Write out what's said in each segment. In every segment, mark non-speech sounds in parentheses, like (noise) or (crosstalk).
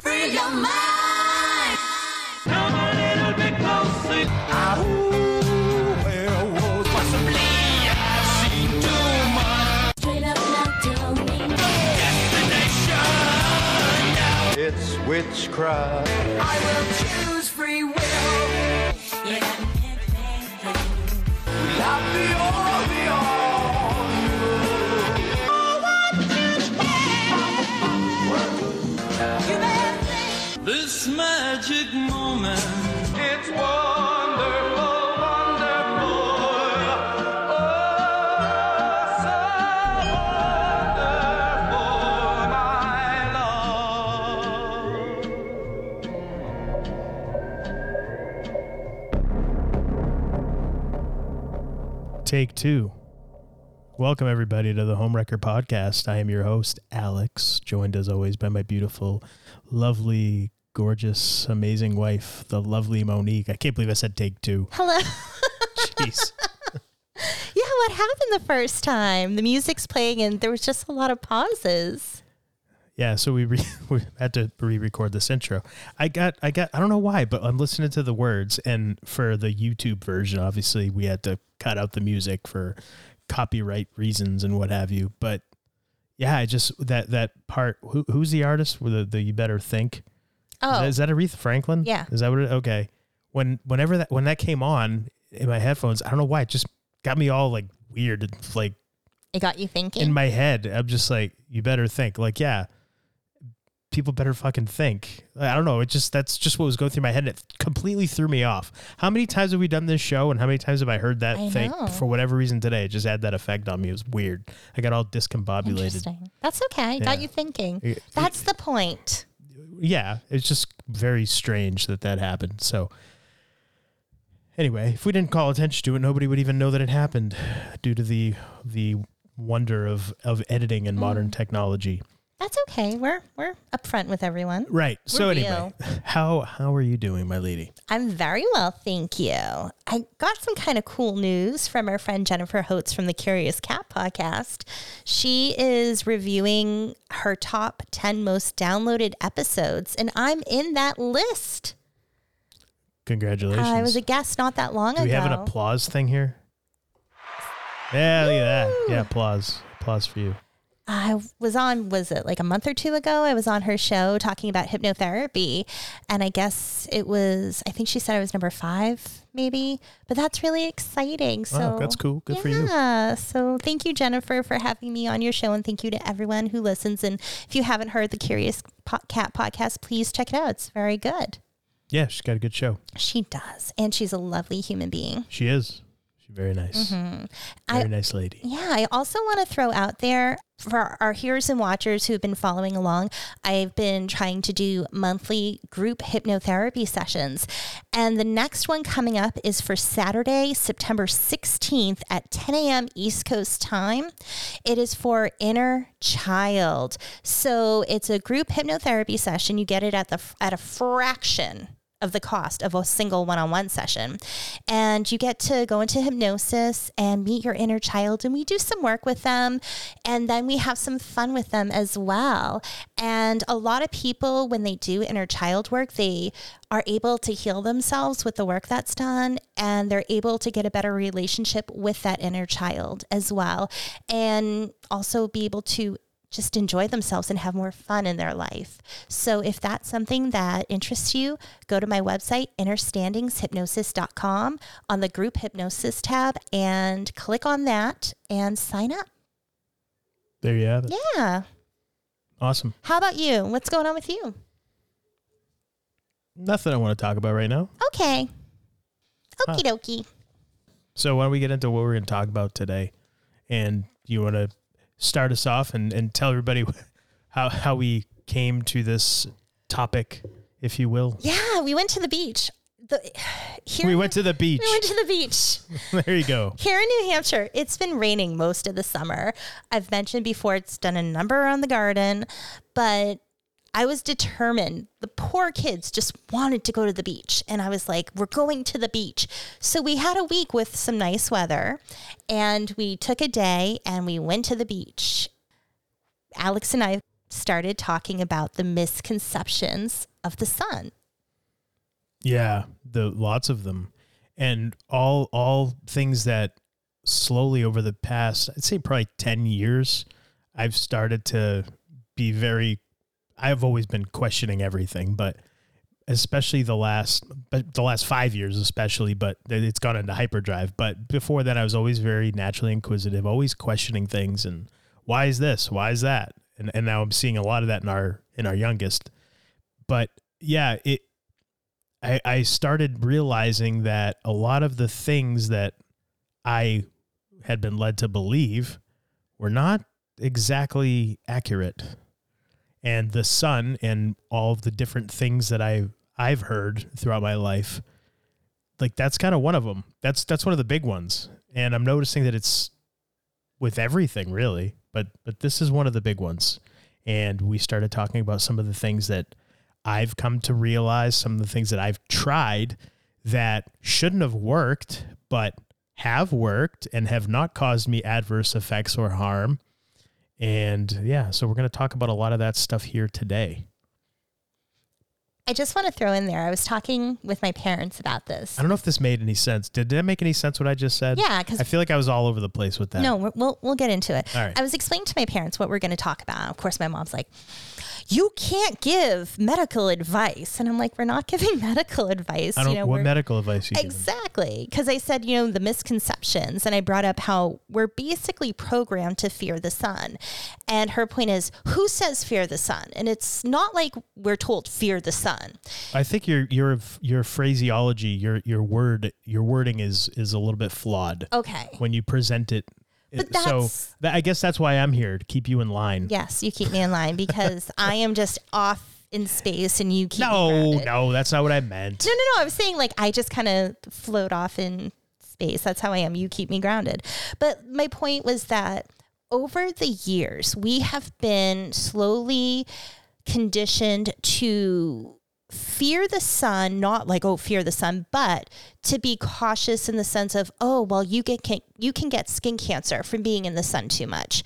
Free your mind. Come a little bit closer. Ah, ooh, where was possibly I've seen too much Straight up now, tell me. destination. It's witchcraft. I will choose magic moment, it's wonderful, wonderful. Oh, so wonderful, my love. Take two. Welcome, everybody, to the Homewrecker Podcast. I am your host, Alex, joined as always by my beautiful, lovely, gorgeous, amazing wife, the lovely Monique. I can't believe I said take two. Hello. (laughs) Jeez. (laughs) yeah, what happened the first time? The music's playing and there was just a lot of pauses. Yeah, so we, re- (laughs) we had to re-record this intro. I got, I got, I don't know why, but I'm listening to the words, and for the YouTube version, obviously, we had to cut out the music for copyright reasons and what have you. But yeah, I just that that part. Who, who's the artist? With the, the you better think. Oh, Is that Aretha Franklin? Yeah. Is that what it okay. When whenever that when that came on in my headphones, I don't know why it just got me all like weird and like it got you thinking. in my head. I'm just like, you better think. Like, yeah. People better fucking think. I don't know. It just that's just what was going through my head. It completely threw me off. How many times have we done this show, and how many times have I heard that I thing know. for whatever reason today? It just had that effect on me. It was weird. I got all discombobulated. Interesting. That's okay. Got Yeah. you thinking. Yeah. That's the point. Yeah, it's just very strange that that happened. So, anyway, if we didn't call attention to it, nobody would even know that it happened due to the the wonder of of editing and Mm. modern technology. That's okay. We're we're upfront with everyone. Right. So We're anyway, (laughs) how how are you doing, my lady? I'm very well, thank you. I got some kind of cool news from our friend Jennifer Holtz from the Curious Cat podcast. She is reviewing her top 10 most downloaded episodes, and I'm in that list. Congratulations. I was a guest not that long Do we ago. have an applause thing here? Yeah, look at that. Yeah, applause. Applause for you. I was on, was it like a month or two ago? I was on her show talking about hypnotherapy. And I guess it was, I think she said I was number five, maybe. But that's really exciting. So Wow, that's cool. Good for you. Yeah. So thank you, Jennifer, for having me on your show. And thank you to everyone who listens. And if you haven't heard the Curious Cat podcast, please check it out. It's very good. Yeah, she's got a good show. She does. And she's a lovely human being. She is. Very nice. Mm-hmm. Very I- nice lady. Yeah, I also want to throw out there for our hearers and watchers who've been following along, I've been trying to do monthly group hypnotherapy sessions. And the next one coming up is for Saturday, September 16th at 10 a.m. East Coast time. It is for inner child. So it's a group hypnotherapy session. You get it at the at a fraction of the cost of a single one-on-one session. And you get to go into hypnosis and meet your inner child and we do some work with them and then we have some fun with them as well. And a lot of people when they do inner child work they are able to heal themselves with the work that's done and they're able to get a better relationship with that inner child as well and also be able to just enjoy themselves and have more fun in their life. So if that's something that interests you, go to my website, innerstandingshypnosis.com on the group hypnosis tab and click on that and sign up. There you have it. Yeah. Awesome. How about you? What's going on with you? Nothing I want to talk about right now. Okay. Okie dokie. So why don't we get into what we're going to talk about today? And you want to start us off and, and tell everybody (laughs) how how we came to this topic, if you will. Yeah, we went to the beach. The, (sighs) here, We went to the beach. (laughs) we went to the beach. (laughs) there you go. Here in New Hampshire, it's been raining most of the summer. I've mentioned before it's done a number on the garden, but I was determined. The poor kids just wanted to go to the beach. And I was like, we're going to the beach. So we had a week with some nice weather and we took a day and we went to the beach. Alex and I started talking about the misconceptions of the sun. Yeah, the lots of them, and all all things that slowly over the past, I'd say probably ten years, I've started to be very. I've always been questioning everything, but especially the last, but the last five years, especially. But it's gone into hyperdrive. But before that, I was always very naturally inquisitive, always questioning things and why is this, why is that, and and now I'm seeing a lot of that in our in our youngest. But yeah, it I, I started realizing that a lot of the things that I had been led to believe were not exactly accurate. And the sun and all of the different things that I I've heard throughout my life, like that's kind of one of them. That's that's one of the big ones. And I'm noticing that it's with everything really, but but this is one of the big ones. And we started talking about some of the things that I've come to realize some of the things that I've tried that shouldn't have worked, but have worked and have not caused me adverse effects or harm. And yeah, so we're going to talk about a lot of that stuff here today. I just want to throw in there. I was talking with my parents about this. I don't know if this made any sense. Did, did that make any sense what I just said? Yeah, because I feel like I was all over the place with that. No, we'll we'll get into it. All right. I was explaining to my parents what we're going to talk about. Of course, my mom's like, "You can't give medical advice," and I'm like, "We're not (laughs) giving medical advice." I don't you know, what medical advice you? Exactly. Because I said, you know, the misconceptions, and I brought up how we're basically programmed to fear the sun. And her point is, who says fear the sun? And it's not like we're told fear the sun. I think your your your phraseology, your your word, your wording is is a little bit flawed Okay. when you present it. But so that's- that, I guess that's why I'm here to keep you in line. Yes, you keep me in line (laughs) because I am just off in space and you keep me No, no, that's not what I meant. No, no, no. I was saying like I just kind of float off in space. That's how I am. You keep me grounded. But my point was that over the years, we have been slowly conditioned to fear the sun, not like oh fear the sun, but to be cautious in the sense of oh well you get can, you can get skin cancer from being in the sun too much.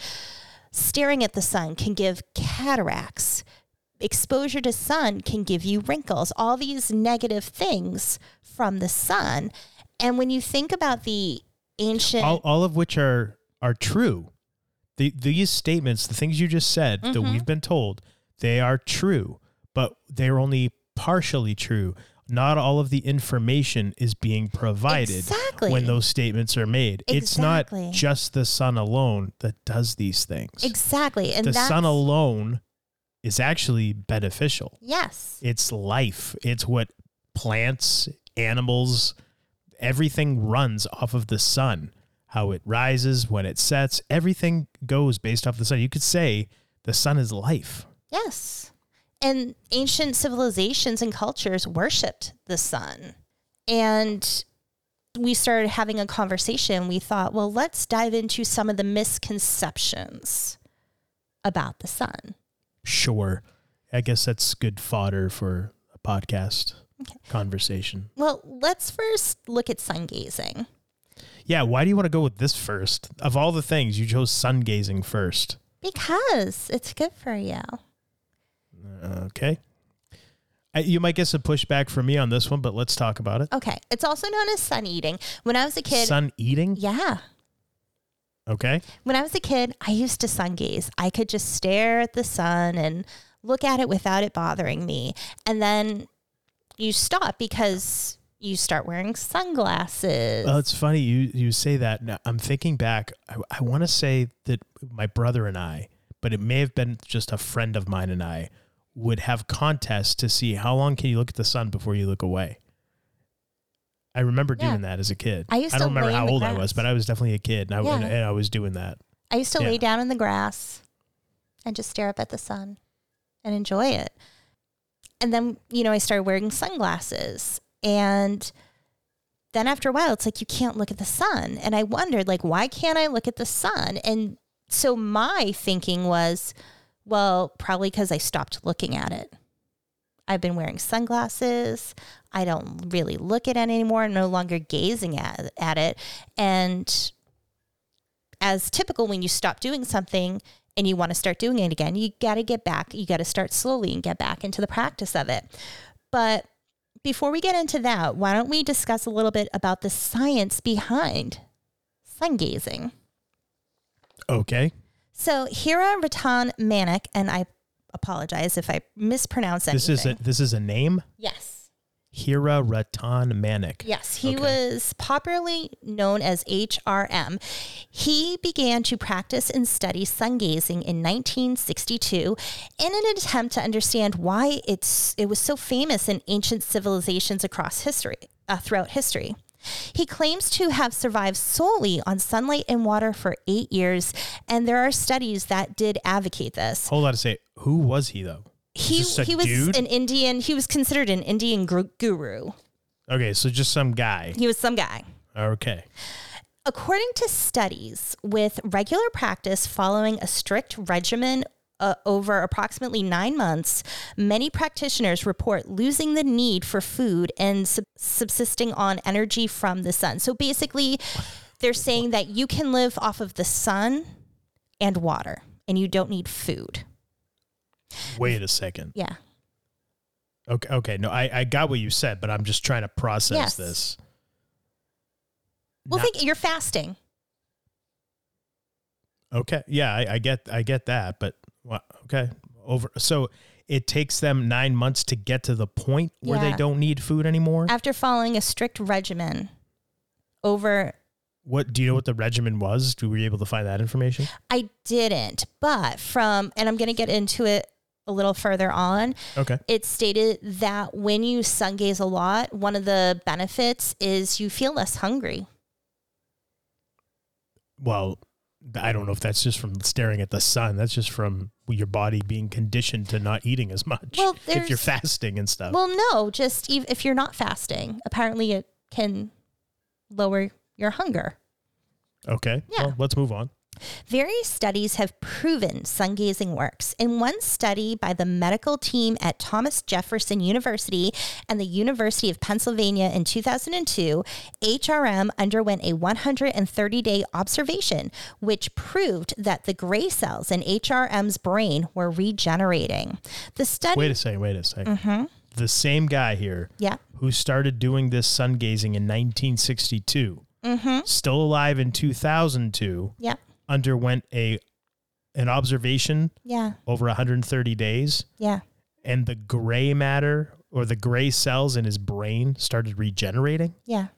Staring at the sun can give cataracts exposure to sun can give you wrinkles, all these negative things from the sun. And when you think about the ancient all, all of which are are true. The, these statements, the things you just said that Mm-hmm. we've been told, they are true, but they're only partially true. Not all of the information is being provided Exactly. when those statements are made. It's not just the sun alone that does these things. exactly, and the sun alone is actually beneficial. yes, It's life. It's what plants, animals, everything runs off of the sun. How it rises, when it sets, everything goes based off the sun. You could say the sun is life. yes, and ancient civilizations and cultures worshipped the sun, and we started having a conversation. We thought, well, let's dive into some of the misconceptions about the sun. Sure. I guess that's good fodder for a podcast conversation. Well, let's first look at sun gazing. Yeah, why do you want to go with this first? Of all the things, you chose sun gazing first. Because it's good for you. Okay. I, you might get some pushback from me on this one, but let's talk about it. Okay. It's also known as sun eating. When I was a kid, Sun eating? yeah. Okay. When I was a kid, I used to sun gaze. I could just stare at the sun and look at it without it bothering me. And then you stop because you start wearing sunglasses. Well, it's funny you you say that. Now, I'm thinking back. I, I want to say that my brother and I, but it may have been just a friend of mine and I, would have contests to see how long can you look at the sun before you look away. I remember Yeah. doing that as a kid. I used don't to remember how old I was, but I was definitely a kid, and I, Yeah. and I was doing that. I used to Yeah. lay down in the grass and just stare up at the sun and enjoy it. And then, you know, I started wearing sunglasses. And then after a while, it's like you can't look at the sun. And I wondered, like, why can't I look at the sun? And so my thinking was, well, probably because I stopped looking at it. I've been wearing sunglasses. I don't really look at it anymore. I'm no longer gazing at, at it. And as typical when you stop doing something and you want to start doing it again, you got to get back. You got to start slowly and get back into the practice of it. But before we get into that, why don't we discuss a little bit about the science behind sun gazing? Okay. So Hira Ratan Manek, and I apologize if I mispronounce anything. This is a this is a name. yes. Hira Ratan Manek. Yes, he Okay. was popularly known as HRM. He began to practice and study sun gazing in 1962 in an attempt to understand why it's it was so famous in ancient civilizations across history, uh, throughout history. He claims to have survived solely on sunlight and water for eight years, and there are studies that did advocate this. Hold on a second. Who was he though? He he was dude? an Indian. He was considered an Indian guru. Okay, so just some guy. He was some guy. Okay. According to studies, with regular practice following a strict regimen uh, over approximately nine months, many practitioners report losing the need for food and sub- subsisting on energy from the sun. So basically, they're saying that you can live off of the sun and water, and you don't need food. Wait a second. Yeah. Okay. Okay. No, I, I got what you said, but I'm just trying to process Yes. this. Well, Not- think you're fasting. Okay. Yeah, I, I get I get that, but well, okay. Over. So it takes them nine months to get to the point where they don't need food anymore. After following a strict regimen over What do you know? What the regimen was? Do we able to find that information? I didn't, but from, and I'm going to get into it a little further on, Okay. it stated that when you sun gaze a lot, one of the benefits is you feel less hungry. Well, I don't know if that's just from staring at the sun. That's just from your body being conditioned to not eating as much. Well, if you're fasting and stuff. Well, no, just if you're not fasting, apparently it can lower your hunger. okay. yeah. Well, let's move on. Various studies have proven sun gazing works. In one study by the medical team at Thomas Jefferson University and the University of Pennsylvania in 2002, HRM underwent a 130 day observation, which proved that the gray cells in HRM's brain were regenerating. The study. Wait a second. Wait a 2nd Mm-hmm. The same guy here yeah. who started doing this sun gazing in 1962, Mm-hmm. still alive in 2002, Yeah. Underwent a an observation Yeah. over 130 days, Yeah. and the gray matter or the gray cells in his brain started regenerating. Yeah.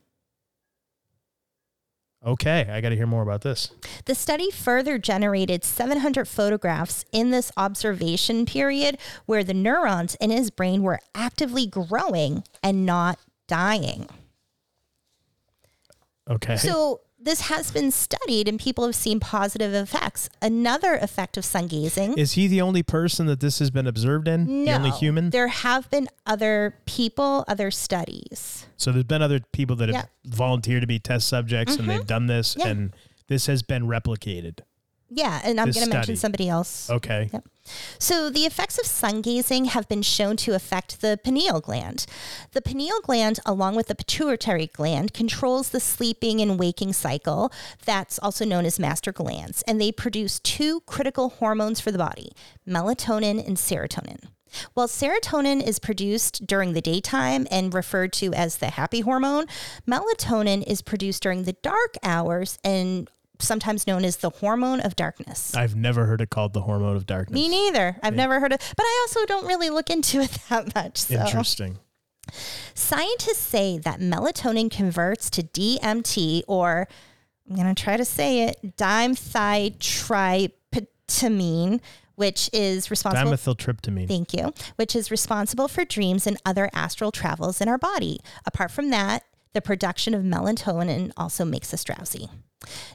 Okay, I got to hear more about this. The study further generated 700 photographs in this observation period where the neurons in his brain were actively growing and not dying. Okay. So, this has been studied and people have seen positive effects. Another effect of sun gazing. Is he the only person that this has been observed in? The only human? There have been other people, other studies. So there's been other people that have Yeah. Mm-hmm. volunteered to be test subjects and they've done this Yeah. and this has been replicated. Yeah, and I'm going to mention somebody else. Okay. Yep. So, the effects of sun gazing have been shown to affect the pineal gland. The pineal gland, along with the pituitary gland, controls the sleeping and waking cycle, that's also known as master glands, and they produce two critical hormones for the body melatonin and serotonin. While serotonin is produced during the daytime and referred to as the happy hormone, melatonin is produced during the dark hours and sometimes known as the hormone of darkness. I've never heard it called the hormone of darkness. Me neither. I've never heard of, but I also don't really look into it (laughs) that much. So. Interesting. Scientists say that melatonin converts to DMT, or I'm going to try to say it, dimethyltryptamine, which is responsible. Dimethyltryptamine. Thank you. Which is responsible for dreams and other astral travels in our body. Apart from that, the production of melatonin also makes us drowsy.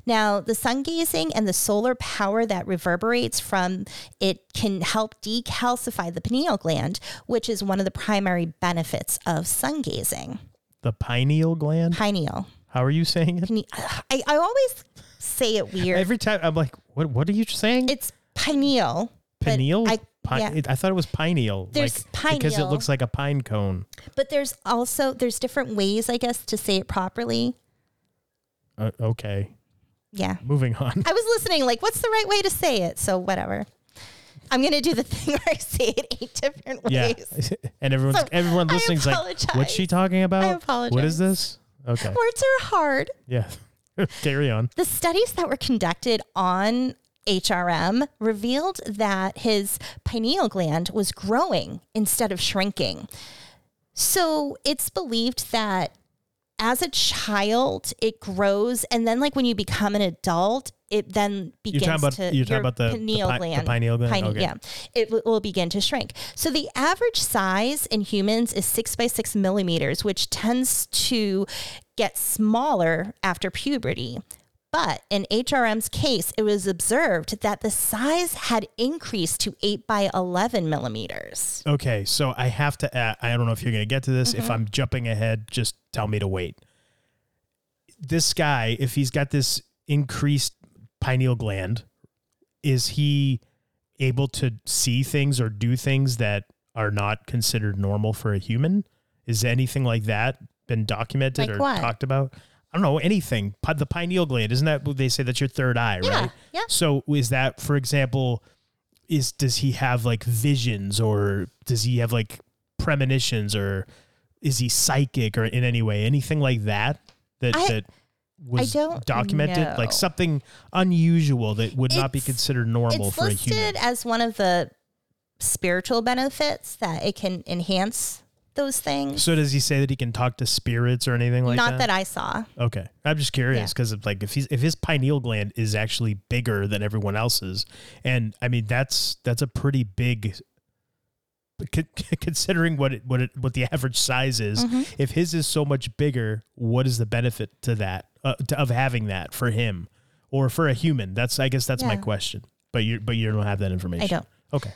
Now, the sun gazing and the solar power that reverberates from it can help decalcify the pineal gland, which is one of the primary benefits of sun gazing. the pineal gland? Pineal. How are you saying it? Pine- (sighs) I, I always say it weird. Every time I'm like, what what are you saying? it's pineal. Pineal? I, Pi- yeah. it- I thought it was pineal. There's like, Because it looks like a pine cone. But there's also there's different ways, I guess, to say it properly. Uh, okay. Yeah. Moving on. I was listening, like, what's the right way to say it? So, whatever. I'm going to do the (laughs) thing where I say it eight different ways. Yeah. and everyone's So, everyone listening's like, what's she talking about? I apologize. is this? Okay. Words are hard. Yeah. (laughs) Carry on. The studies that were conducted on HRM revealed that his pineal gland was growing instead of shrinking. So it's believed that as a child, it grows, and then like when you become an adult, it then begins talking about- to you're talking about the- the pineal pi- the gland. pineal gland? Okay. Yeah, it w- will begin to shrink. So the average size in humans is six by six millimeters, which tends to get smaller after puberty. But in HRM's case, it was observed that the size had increased to 8 by 11 millimeters. Okay, so I have to. Add, I don't know if you're going to get to this. Mm-hmm. If I'm jumping ahead, just tell me to wait. This guy, if he's got this increased pineal gland, is he able to see things or do things that are not considered normal for a human? Is anything like that been documented Like or what? talked about? I don't know anything. The pineal gland isn't that what they say that's your third eye, Yeah, right? yeah. So is that, for example, is does he have like visions or does he have like premonitions or is he psychic or in any way anything like that that I- that was documented know. like something unusual that would not be considered normal for a human. It's listed as one of the spiritual benefits that it can enhance those things. So does he say that he can talk to spirits or anything like that? Not that? that I saw. Okay, I'm just curious because like if he's if his pineal gland is actually bigger than everyone else's, and I mean that's that's a pretty big. con- Considering what it, what it, what the (laughs) average size is, Mm-hmm. if his is so much bigger, what is the benefit to that uh, to, of having that for him or for a human? That's I guess that's my Yeah. question. But you but you don't have that information. I don't. Okay.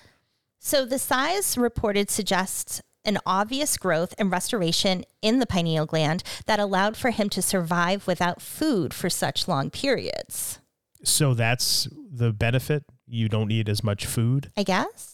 So the size reported suggests an obvious growth and restoration in the pineal gland that allowed for him to survive without food for such long periods. So that's the benefit. You don't need as much food. I guess.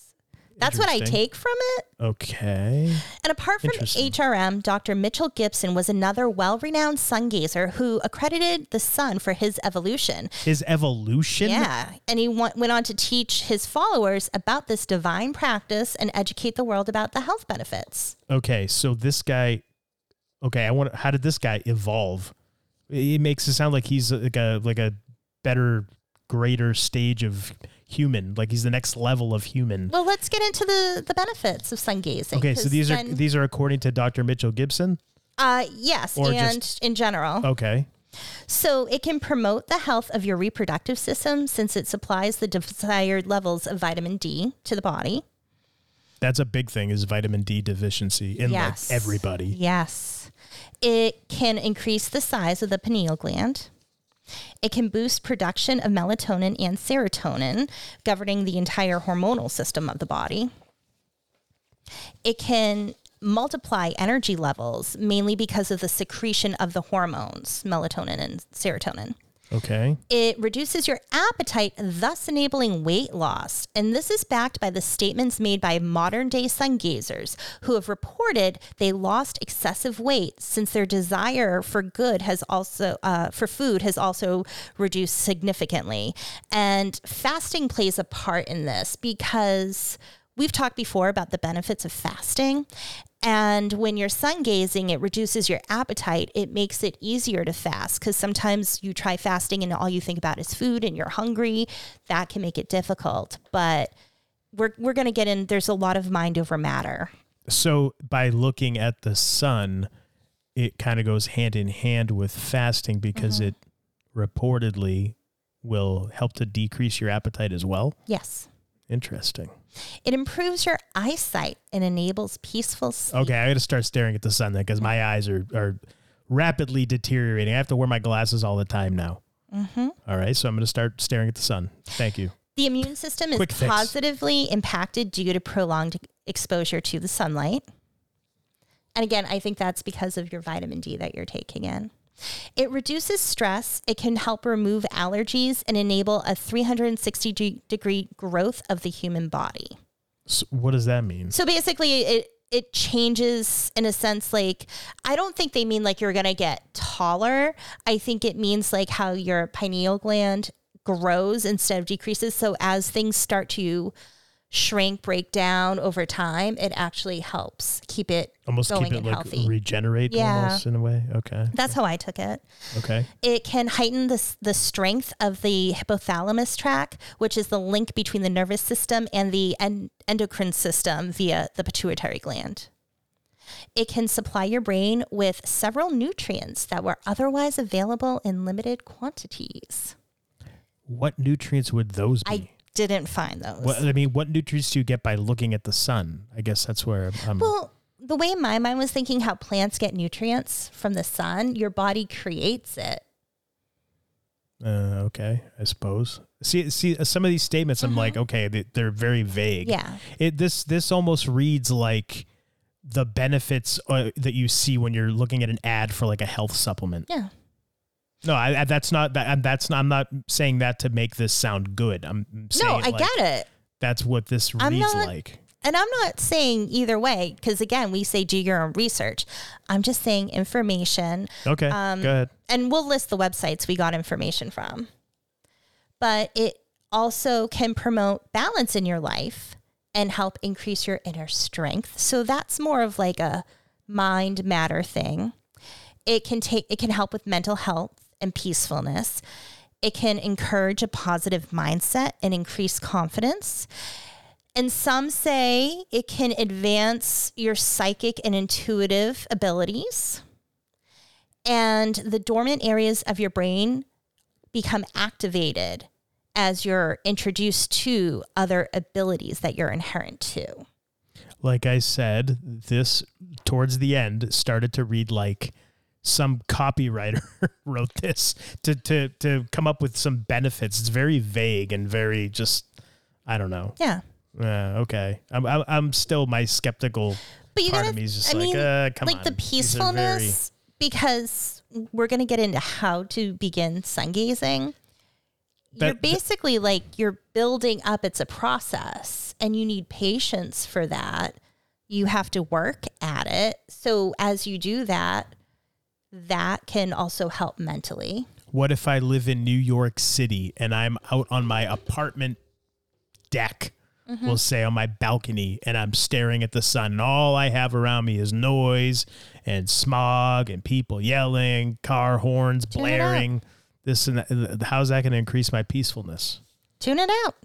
That's what I take from it. Okay. And apart from HRM, Dr. Mitchell Gibson was another well renowned sun gazer who accredited the sun for his evolution. His evolution. Yeah. And he went on to teach his followers about this divine practice and educate the world about the health benefits. okay, so this guy, okay, I want. How did this guy evolve? It makes it sound like he's like a like a better, greater stage of human. Like he's the next level of human. Well, let's get into the, the benefits of sun gazing. Okay, so these are then- these are according to Dr. Mitchell Gibson. uh, yes, or and just- in general. Okay, So it can promote the health of your reproductive system since it supplies the desired levels of vitamin D to the body. that's a big thing. Is vitamin D deficiency in Yes. like everybody. Yes. It can increase the size of the pineal gland. It can boost production of melatonin and serotonin, governing the entire hormonal system of the body. It can multiply energy levels, mainly because of the secretion of the hormones, melatonin and serotonin. Okay, It reduces your appetite, thus enabling weight loss. And this is backed by the statements made by modern day sun gazers who have reported they lost excessive weight since their desire for good has also, uh, for food has also reduced significantly. And fasting plays a part in this because we've talked before about the benefits of fasting. And when you're sun gazing, it reduces your appetite. It makes it easier to fast because sometimes you try fasting and all you think about is food and you're hungry. That can make it difficult. But we're, we're going to get in, there's a lot of mind over matter. so by looking at the sun, it kind of goes hand in hand with fasting because Mm-hmm. it reportedly will help to decrease your appetite as well. Yes. Interesting. It improves your eyesight and enables peaceful sleep. Okay, I got to start staring at the sun then because my eyes are are rapidly deteriorating. I have to wear my glasses all the time now. Mm-hmm. right, so I'm going to start staring at the sun. Thank you. The immune system is Quick fix. positively impacted due to prolonged exposure to the sunlight. And again, I think that's because of your vitamin D that you're taking in. It reduces stress. It can help remove allergies and enable a 360 degree growth of the human body. So what does that mean? So basically, it it changes in a sense like I don't think they mean like you're gonna get taller. I think it means like how your pineal gland grows instead of decreases. So as things start to shrink, break down over time, it actually helps keep it Almost keep it like healthy. regenerate Yeah. almost in a way. Okay. That's how I took it. Okay. It can heighten the, the strength of the hypothalamus tract, which is the link between the nervous system and the en- endocrine system via the pituitary gland. It can supply your brain with several nutrients that were otherwise available in limited quantities. What nutrients would those be? I didn't find those. What, I mean, what nutrients do you get by looking at the sun? I guess that's where I'm. Well, the way my mind was thinking how plants get nutrients from the sun, your body creates it. Uh, okay, I suppose. See, see, uh, some of these statements, I'm like, okay, they, they're very vague. Mm-hmm. Yeah. It this this almost reads like the benefits uh, that you see when you're looking at an ad for like a health supplement. Yeah. No, I, I, that's not that. I'm- That's not. I'm not saying that to make this sound good. I'm saying No, I like, get it. That's what this I'm reads not- like. And I'm not saying either way, because again, we say do your own research. I'm just saying information. Okay, Um, go ahead. And we'll list the websites we got information from. But it also can promote balance in your life and help increase your inner strength. So that's more of like a mind matter thing. It can take it can help with mental health and peacefulness. It can encourage a positive mindset and increase confidence. And some say it can advance your psychic and intuitive abilities. And the dormant areas of your brain become activated as you're introduced to other abilities that you're inherent to. Like I said, this towards the end started to read like some copywriter (laughs) wrote this to to to come up with some benefits. It's very vague and very just I don't know. Yeah. Uh, okay, I'm, I'm I'm still my skeptical But you part gotta, of me is just I like, mean, uh, come like on. the very- peacefulness, because we're going to get into how to begin sun gazing. you're basically like you're building up. It's a process, and you need patience for that. You have to work at it. So as you do that, that can also help mentally. What if I live in New York City and I'm out on my apartment deck, Mm-hmm. we'll say on my balcony, and I'm staring at the sun, and all I have around me is noise and smog and people yelling, car horns out. blaring, this and that. How's that going to increase my peacefulness? Tune it out.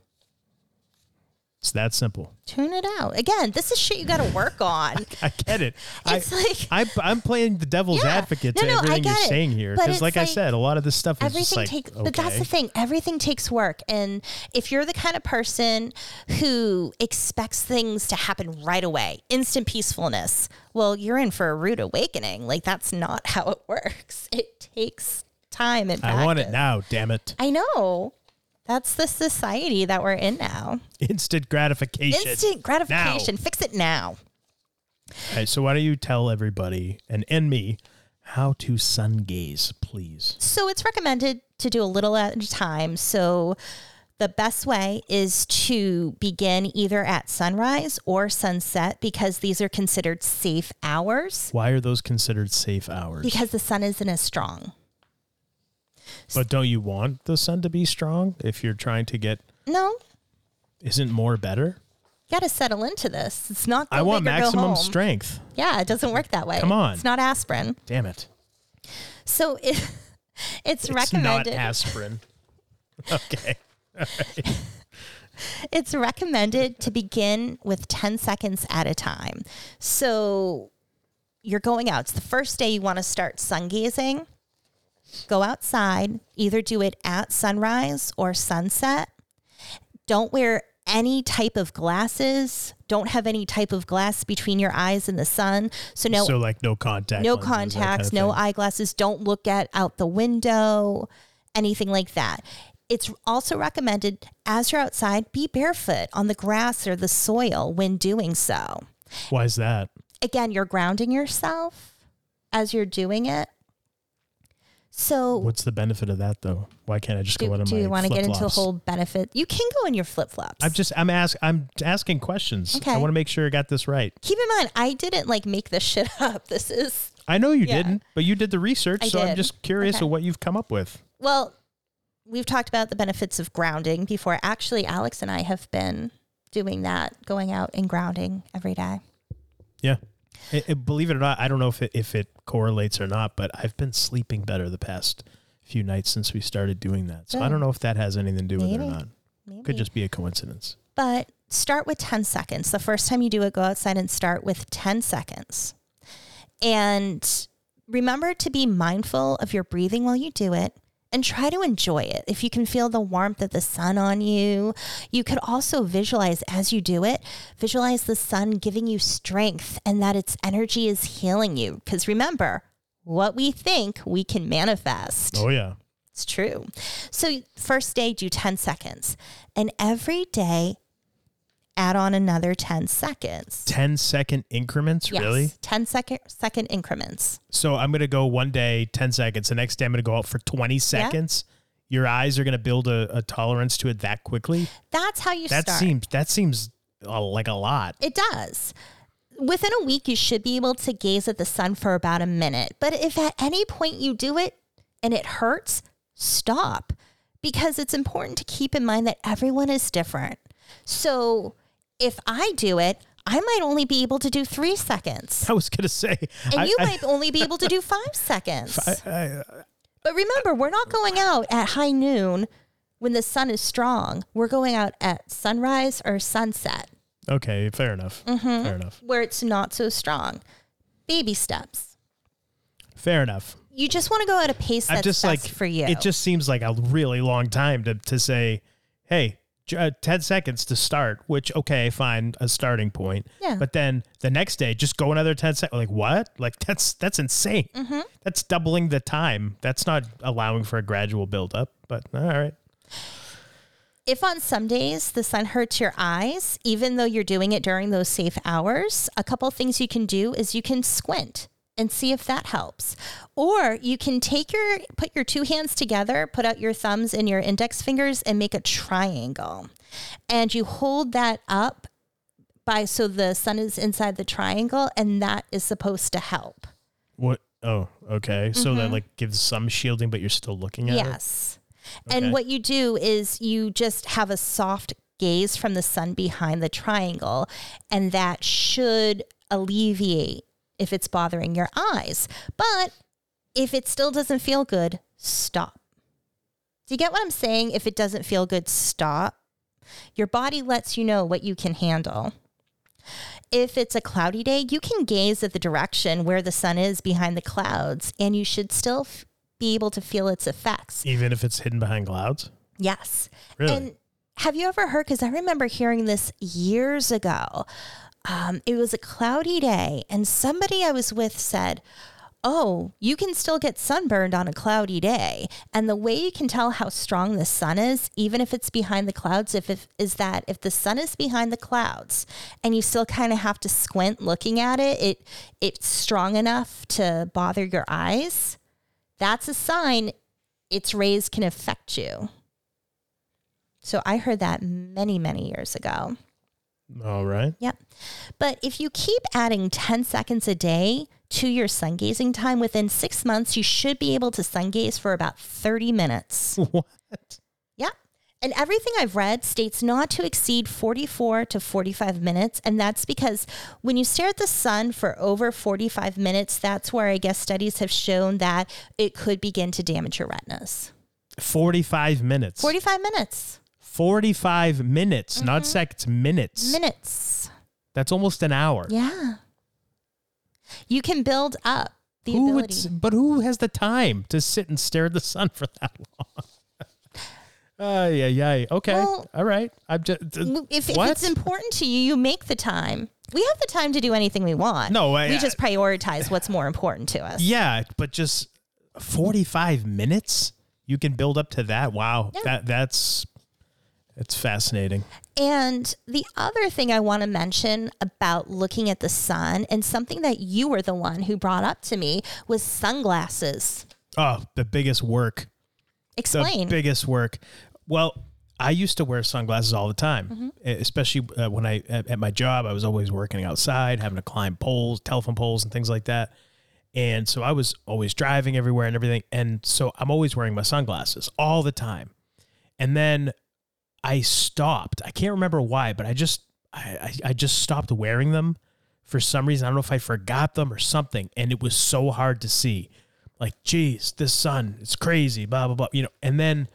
It's that simple. Tune it out. Again, this is shit you got to work on. (laughs) I get it. (laughs) It's I, like- I, I'm playing the devil's Yeah. advocate to no, I everything you're it. saying here. Because, it's like, I said, a lot of this stuff is everything like, takes okay. but that's the thing everything takes work and if you're the kind of person who expects things to happen right away instant peacefulness well you're in for a rude awakening like that's not (laughs) how it works it takes time and I want it now, damn it. i know that's the society that we're in now Instant gratification. instant gratification fix it now All right, so why don't you tell everybody and and me how to sun gaze, please? So it's recommended to do a little at a time. So the best way is to begin either at sunrise or sunset because these are considered safe hours Why are those considered safe hours? because the sun isn't as strong. But don't you want the sun to be strong if you're trying to get No, isn't more better? you got to settle into this. It's not. I want maximum strength. Yeah, it doesn't work that way. Come on. it's not aspirin. Damn it. So (laughs) it, it's, It's recommended. not aspirin. (laughs) okay. it's recommended to begin with 10 seconds at a time. So you're going out. It's the first day you want to start sun gazing. Go outside, either do it at sunrise or sunset. Don't wear any type of glasses. Don't have any type of glass between your eyes and the sun. So no so like no contact. no lenses, that kind contacts, of no eyeglasses. Don't look at out the window, anything like that. It's also recommended as you're outside, be barefoot on the grass or the soil when doing so. Why is that? Again, you're grounding yourself as you're doing it. So What's the benefit of that though? Why can't I just go do, out in do my you want to get into a whole benefit? You can go in your flip flops. I'm just I'm ask I'm asking questions. Okay. I want to make sure I got this right. Keep in mind, I didn't like make this shit (laughs) up. This is I know you Yeah. didn't, but you did the research, I so I'm just curious Okay. of what you've come up with. well, we've talked about the benefits of grounding before. Actually, Alex and I have been doing that, going out and grounding every day. Yeah. It- it- believe it or not, I don't know if it, if it correlates or not, but I've been sleeping better the past few nights since we started doing that. So I don't know if that has anything to do with it or not. Maybe. Could just be a coincidence. but start with 10 seconds. The first time you do it, go outside and start with 10 seconds. And remember to be mindful of your breathing while you do it and try to enjoy it. If you can feel the warmth of the sun on you, you could also visualize as you do it, visualize the sun giving you strength and that its energy is healing you. Because remember, what we think we can manifest. Oh yeah. It's true. So, first day, do 10 seconds. And every day, add on another 10 seconds. 10 second increments, Yes, really? 10 second, second increments. So I'm going to go one day, 10 seconds. The next day, I'm going to go out for 20 seconds. Your eyes are going to build a, a tolerance to it that quickly. That's how you That start. seems that seems uh, like a lot. it does. Within a week, you should be able to gaze at the sun for about a minute. But if at any point you do it and it hurts, stop because it's important to keep in mind that everyone is different. So if I do it, I might only be able to do three seconds. I was going to say, and I- you I- might only be able to do five seconds. (laughs) I- I- but remember, we're not going out at high noon when the sun is strong. We're going out at sunrise or sunset okay, fair enough. Mm-hmm. Fair enough. where it's not so strong. Baby steps. Fair enough. You just want to go at a pace I'm that's just best like for you. It just seems like a really long time to to say, hey, uh, 10 seconds to start, which okay, fine, a starting point. Yeah. But then the next day, just go another 10 seconds. Like what? Like (laughs) that's that's insane. Mm-hmm. That's doubling the time. That's not allowing for a gradual build up. But all right. if on some days the sun hurts your eyes, even though you're doing it during those safe hours, a couple things you can do is you can squint and see if that helps. Or you can take your put your two hands together, put out your thumbs and your index fingers and make a triangle. And you hold that up by so the sun is inside the triangle and that is supposed to help. What? Oh, okay. So that like gives some shielding, but you're still looking at it. Mm-hmm. Yes. Okay. And what you do is you just have a soft gaze from the sun behind the triangle, and that should alleviate if it's bothering your eyes. But if it still doesn't feel good, stop. Do you get what I'm saying? If it doesn't feel good, stop. Your body lets you know what you can handle. If it's a cloudy day, you can gaze at the direction where the sun is behind the clouds, and you should still f- be able to feel its effects. Even if it's hidden behind clouds. Yes. Really? And have you ever heard? Because I remember hearing this years ago. Um, it was a cloudy day, and somebody I was with said, Oh, you can still get sunburned on a cloudy day. And the way you can tell how strong the sun is, even if it's behind the clouds, if, if is that if the sun is behind the clouds and you still kind of have to squint looking at it, it it's strong enough to bother your eyes. That's a sign its rays can affect you. So I heard that many, many years ago. All right. Yep. But if you keep adding 10 seconds a day to your sun gazing time within six months, you should be able to sun gaze for about 30 minutes. (laughs) What? Yeah. And everything I've read states not to exceed 44 to 45 minutes. And that's because when you stare at the sun for over 45 minutes, that's where I guess studies have shown that it could begin to damage your retinas. 45 minutes. 45 minutes. 45 minutes, Mm-hmm. not seconds, minutes. Minutes. That's almost an hour. Yeah. You can build up the Who ability. but who has the time to sit and stare at the sun for that long? (laughs) Uh, yeah, yeah. Okay. Well- All right. I'm just. if, if it's important to you, you make the time. We have the time to do anything we want. No, I- we just prioritize what's more important to us. yeah, but just 45 minutes? You can build up to that. Wow. That That's. It's fascinating. And the other thing I want to mention about looking at the sun and something that you were the one who brought up to me was sunglasses. Oh, the biggest work. Explain. The biggest work. Well, I used to wear sunglasses all the time, Mm-hmm. especially uh, when I at, at my job. I was always working outside, having to climb poles, telephone poles, and things like that. And so I was always driving everywhere and everything. And so I'm always wearing my sunglasses all the time. And then I stopped. I can't remember why, but I just I, I, I just stopped wearing them for some reason. I don't know if I forgot them or something. And it was so hard to see. Like, geez, this sun, it's crazy, blah, blah, blah. You know, and then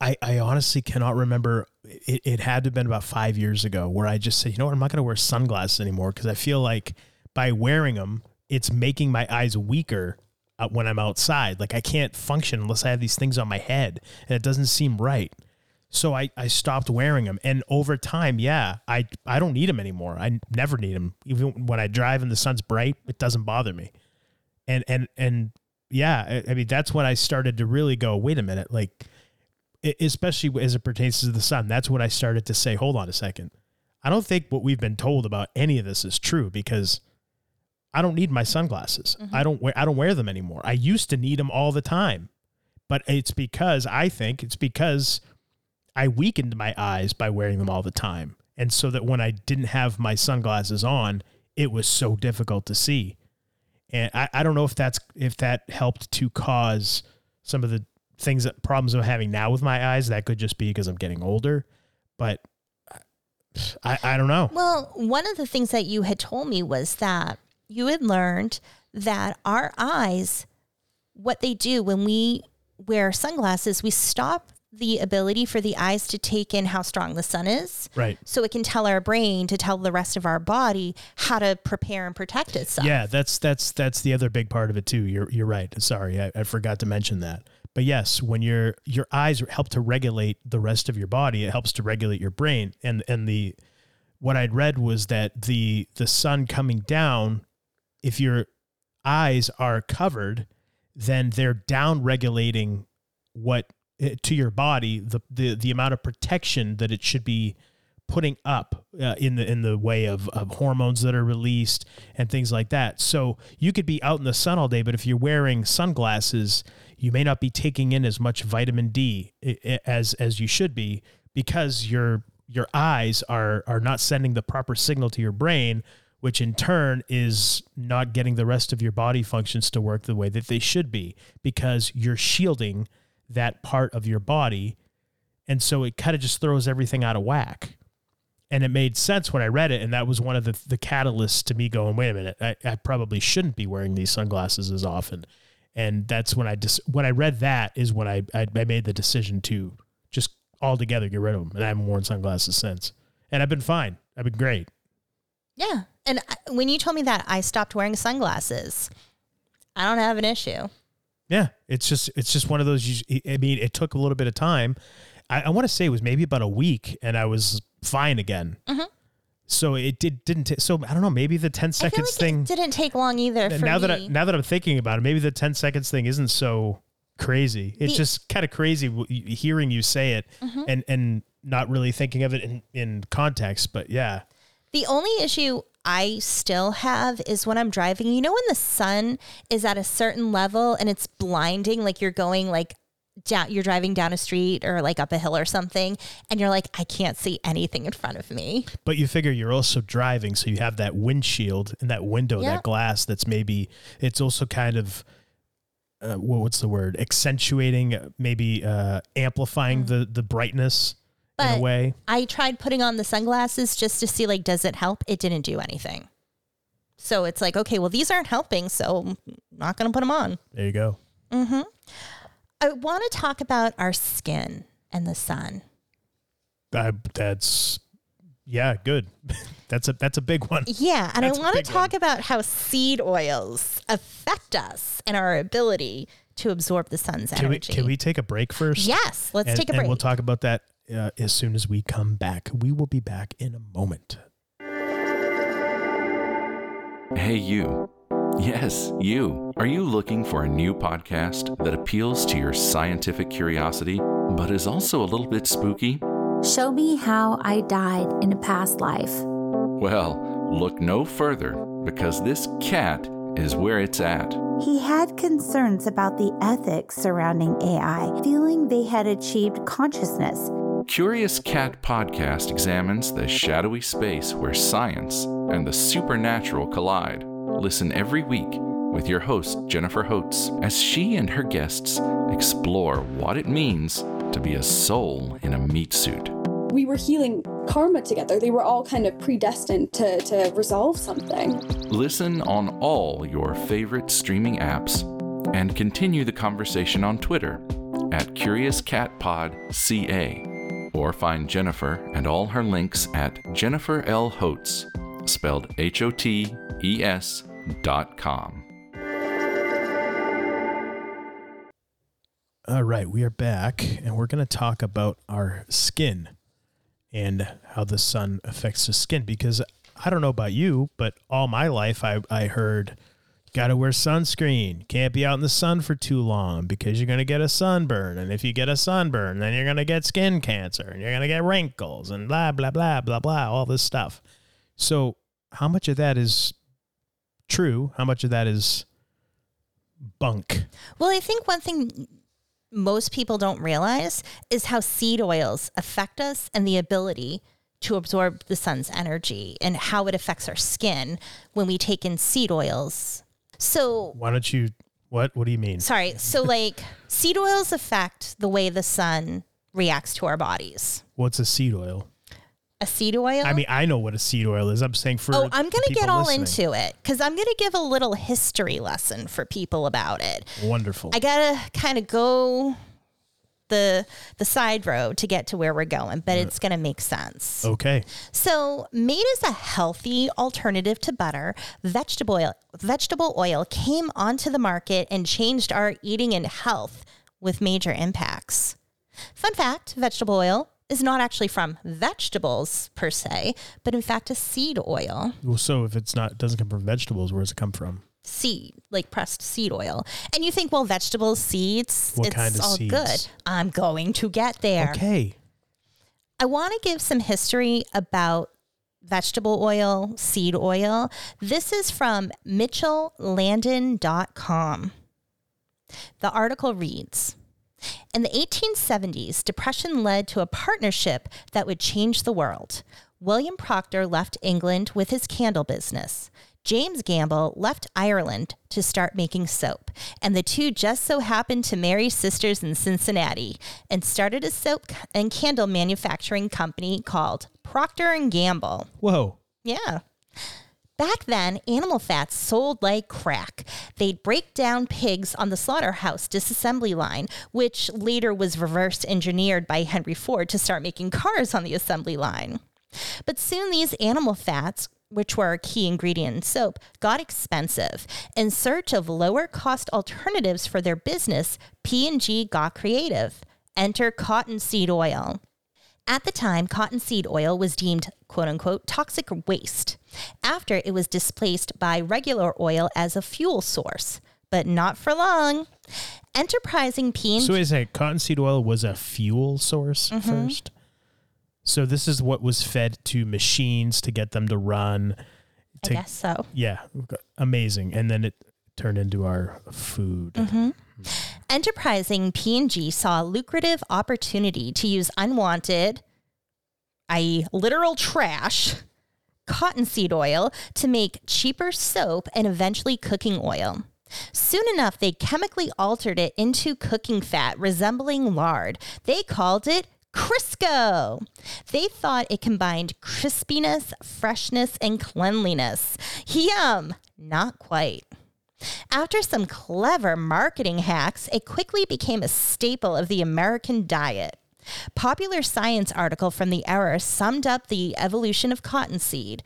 I, I honestly cannot remember. It, it had to have been about five years ago where I just said, you know what, I'm not going to wear sunglasses anymore because I feel like by wearing them, it's making my eyes weaker uh, when I'm outside. Like I can't function unless I have these things on my head, and it doesn't seem right. So I, I stopped wearing them, and over time, yeah, I I don't need them anymore. I never need them. Even when I drive and the sun's bright, it doesn't bother me. And and and yeah, I, I mean that's when I started to really go, wait a minute, like especially as it pertains to the sun. That's when I started to say, hold on a second. I don't think what we've been told about any of this is true because I don't need my sunglasses. Mm-hmm. I don't wear I don't wear them anymore. I used to need them all the time. But it's because I think it's because I weakened my eyes by wearing them all the time. And so that when I didn't have my sunglasses on, it was so difficult to see. And I, I don't know if that's if that helped to cause some of the things that problems I'm having now with my eyes. That could just be because I'm getting older. But I, I don't know. Well, one of the things that you had told me was that you had learned that our eyes, what they do when we wear sunglasses, we stop the ability for the eyes to take in how strong the sun is. Right. So it can tell our brain to tell the rest of our body how to prepare and protect itself. Yeah, that's that's that's the other big part of it too. You're you're right. Sorry, I, I forgot to mention that. But yes, when your your eyes help to regulate the rest of your body, it helps to regulate your brain. And and the what I'd read was that the the sun coming down, if your eyes are covered, then they're down regulating what Eh, to your body the the the amount of protection that it should be putting up uh, in the in the way of, of hormones that are released and things like that. So you could be out in the sun all day, but if you're wearing sunglasses, you may not be taking in as much vitamin D eh, eh, as as you should be because your your eyes are are not sending the proper signal to your brain, which in turn is not getting the rest of your body functions to work the way that they should be because you're shielding that part of your body and so it kind of just throws everything out of whack and it made sense when I read it, and that was one of the the catalysts to me going, wait a minute, I, I probably shouldn't be wearing these sunglasses as often, and that's when I just when I read that is when I, I I made the decision to just altogether get rid of them, and I haven't worn sunglasses since, and I've been fine, I've been great. Yeah. And when you told me that, I stopped wearing sunglasses. I don't have an issue. Yeah, it's just it's just one of those. you- I mean, it took a little bit of time. I, I want to say it was maybe about a week, and I was fine again. So it did didn't. ta- so I don't know. Maybe the ten I feel seconds like thing. it didn't take long either for now me. that I, now that I'm thinking about it, maybe the 10 seconds thing isn't so crazy. It's The- just kind of crazy hearing you say it Mm-hmm. and and not really thinking of it in in context. But yeah, The only issue I still have is when I'm driving. You know, when the sun is at a certain level and it's blinding, like you're going like down, you're driving down a street or like up a hill or something, and you're like, I can't see anything in front of me. but you figure you're also driving, so you have that windshield and that window, that glass. That's maybe it's also kind of. Uh, what's the word? Accentuating, maybe uh, amplifying the the brightness in Mm. A way. I tried putting on the sunglasses just to see, like, does it help? It didn't do anything. So it's like, okay, well, these aren't helping, so I'm not going to put them on. There you go. Mhm. I want to talk about our skin and the sun. Uh, that's yeah, good. (laughs) that's a that's a big one. Yeah, and That's I want to talk about how seed oils affect us and our ability to absorb the sun's Can we energy. can we take a break first? Yes, let's and, take a and break. we'll talk about that uh, as soon as we come back. We will be back in a moment. Hey, you. Yes, you. Are you looking for a new podcast that appeals to your scientific curiosity, but is also a little bit spooky? Show me how I died in a past life. Well, look no further because this cat is where it's at. He had concerns about the ethics surrounding AI, feeling they had achieved consciousness. Curious Cat podcast examines the shadowy space where science and the supernatural collide. Listen every week with your host, Jennifer Hotes, as she and her guests explore what it means to be a soul in a meat suit. we were healing karma together. They were all kind of predestined to, to resolve something. Listen on all your favorite streaming apps and continue the conversation on Twitter at CuriousCatPodCA or find Jennifer and all her links at Jennifer L. Hotes, spelled H O T E S dot com. All right, we are back and we're going to talk about our skin and how the sun affects the skin because I don't know about you, but all my life I, I heard got to wear sunscreen. Can't be out in the sun for too long because you're going to get a sunburn. And if you get a sunburn, then you're going to get skin cancer and you're going to get wrinkles and blah, blah, blah, blah, blah, all this stuff. So, how much of that is true? How much of that is bunk? Well, I think one thing most people don't realize is how seed oils affect us and the ability to absorb the sun's energy and how it affects our skin when we take in seed oils. So, Why don't you, what? What do you mean? sorry. So, (laughs) like, seed oils affect the way the sun reacts to our bodies. What's a seed oil? A seed oil? I mean, I know what a seed oil is. I'm saying for Oh, I'm going to get all listening. into it because I'm going to give a little history lesson for people about it. Wonderful. I gotta kind of go the the side road to get to where we're going, but it's gonna make sense. okay. So, made as a healthy alternative to butter, vegetable oil, vegetable oil came onto the market and changed our eating and health with major impacts. Fun fact: vegetable oil is not actually from vegetables per se, but in fact a seed oil. Well, so if it's not, it doesn't come from vegetables, where does it come from? Seed, like pressed seed oil. And you think, well, vegetables, seeds, What it's kind of all seeds? good. I'm going to get there. Okay. I want to give some history about vegetable oil, seed oil. This is from mitchelllandon.com. The article reads In the 1870s, depression led to a partnership that would change the world. William Procter left England with his candle business. James Gamble left Ireland to start making soap, and the two just so happened to marry sisters in Cincinnati and started a soap and candle manufacturing company called Procter and Gamble. Whoa. Yeah. Back then, animal fats sold like crack. They'd break down pigs on the slaughterhouse disassembly line, which later was reverse engineered by Henry Ford to start making cars on the assembly line. But soon these animal fats, which were a key ingredient in soap, got expensive. In search of lower cost alternatives for their business, P&G got creative. Enter cottonseed oil. At the time, cottonseed oil was deemed quote unquote toxic waste after it was displaced by regular oil as a fuel source, but not for long. Enterprising P&G So wait a second. Cottonseed oil was a fuel source Mm-hmm. first. So this is what was fed to machines to get them to run. I guess so. Yeah, amazing. And then it turned into our food. Mm-hmm. Enterprising P&G saw a lucrative opportunity to use unwanted, i.e., literal trash, cottonseed oil to make cheaper soap and eventually cooking oil. Soon enough, they chemically altered it into cooking fat resembling lard. They called it Crisco. They thought it combined crispiness, freshness, and cleanliness. Yum! Not quite. After some clever marketing hacks, it quickly became a staple of the American diet. Popular science article from the era summed up the evolution of cottonseed.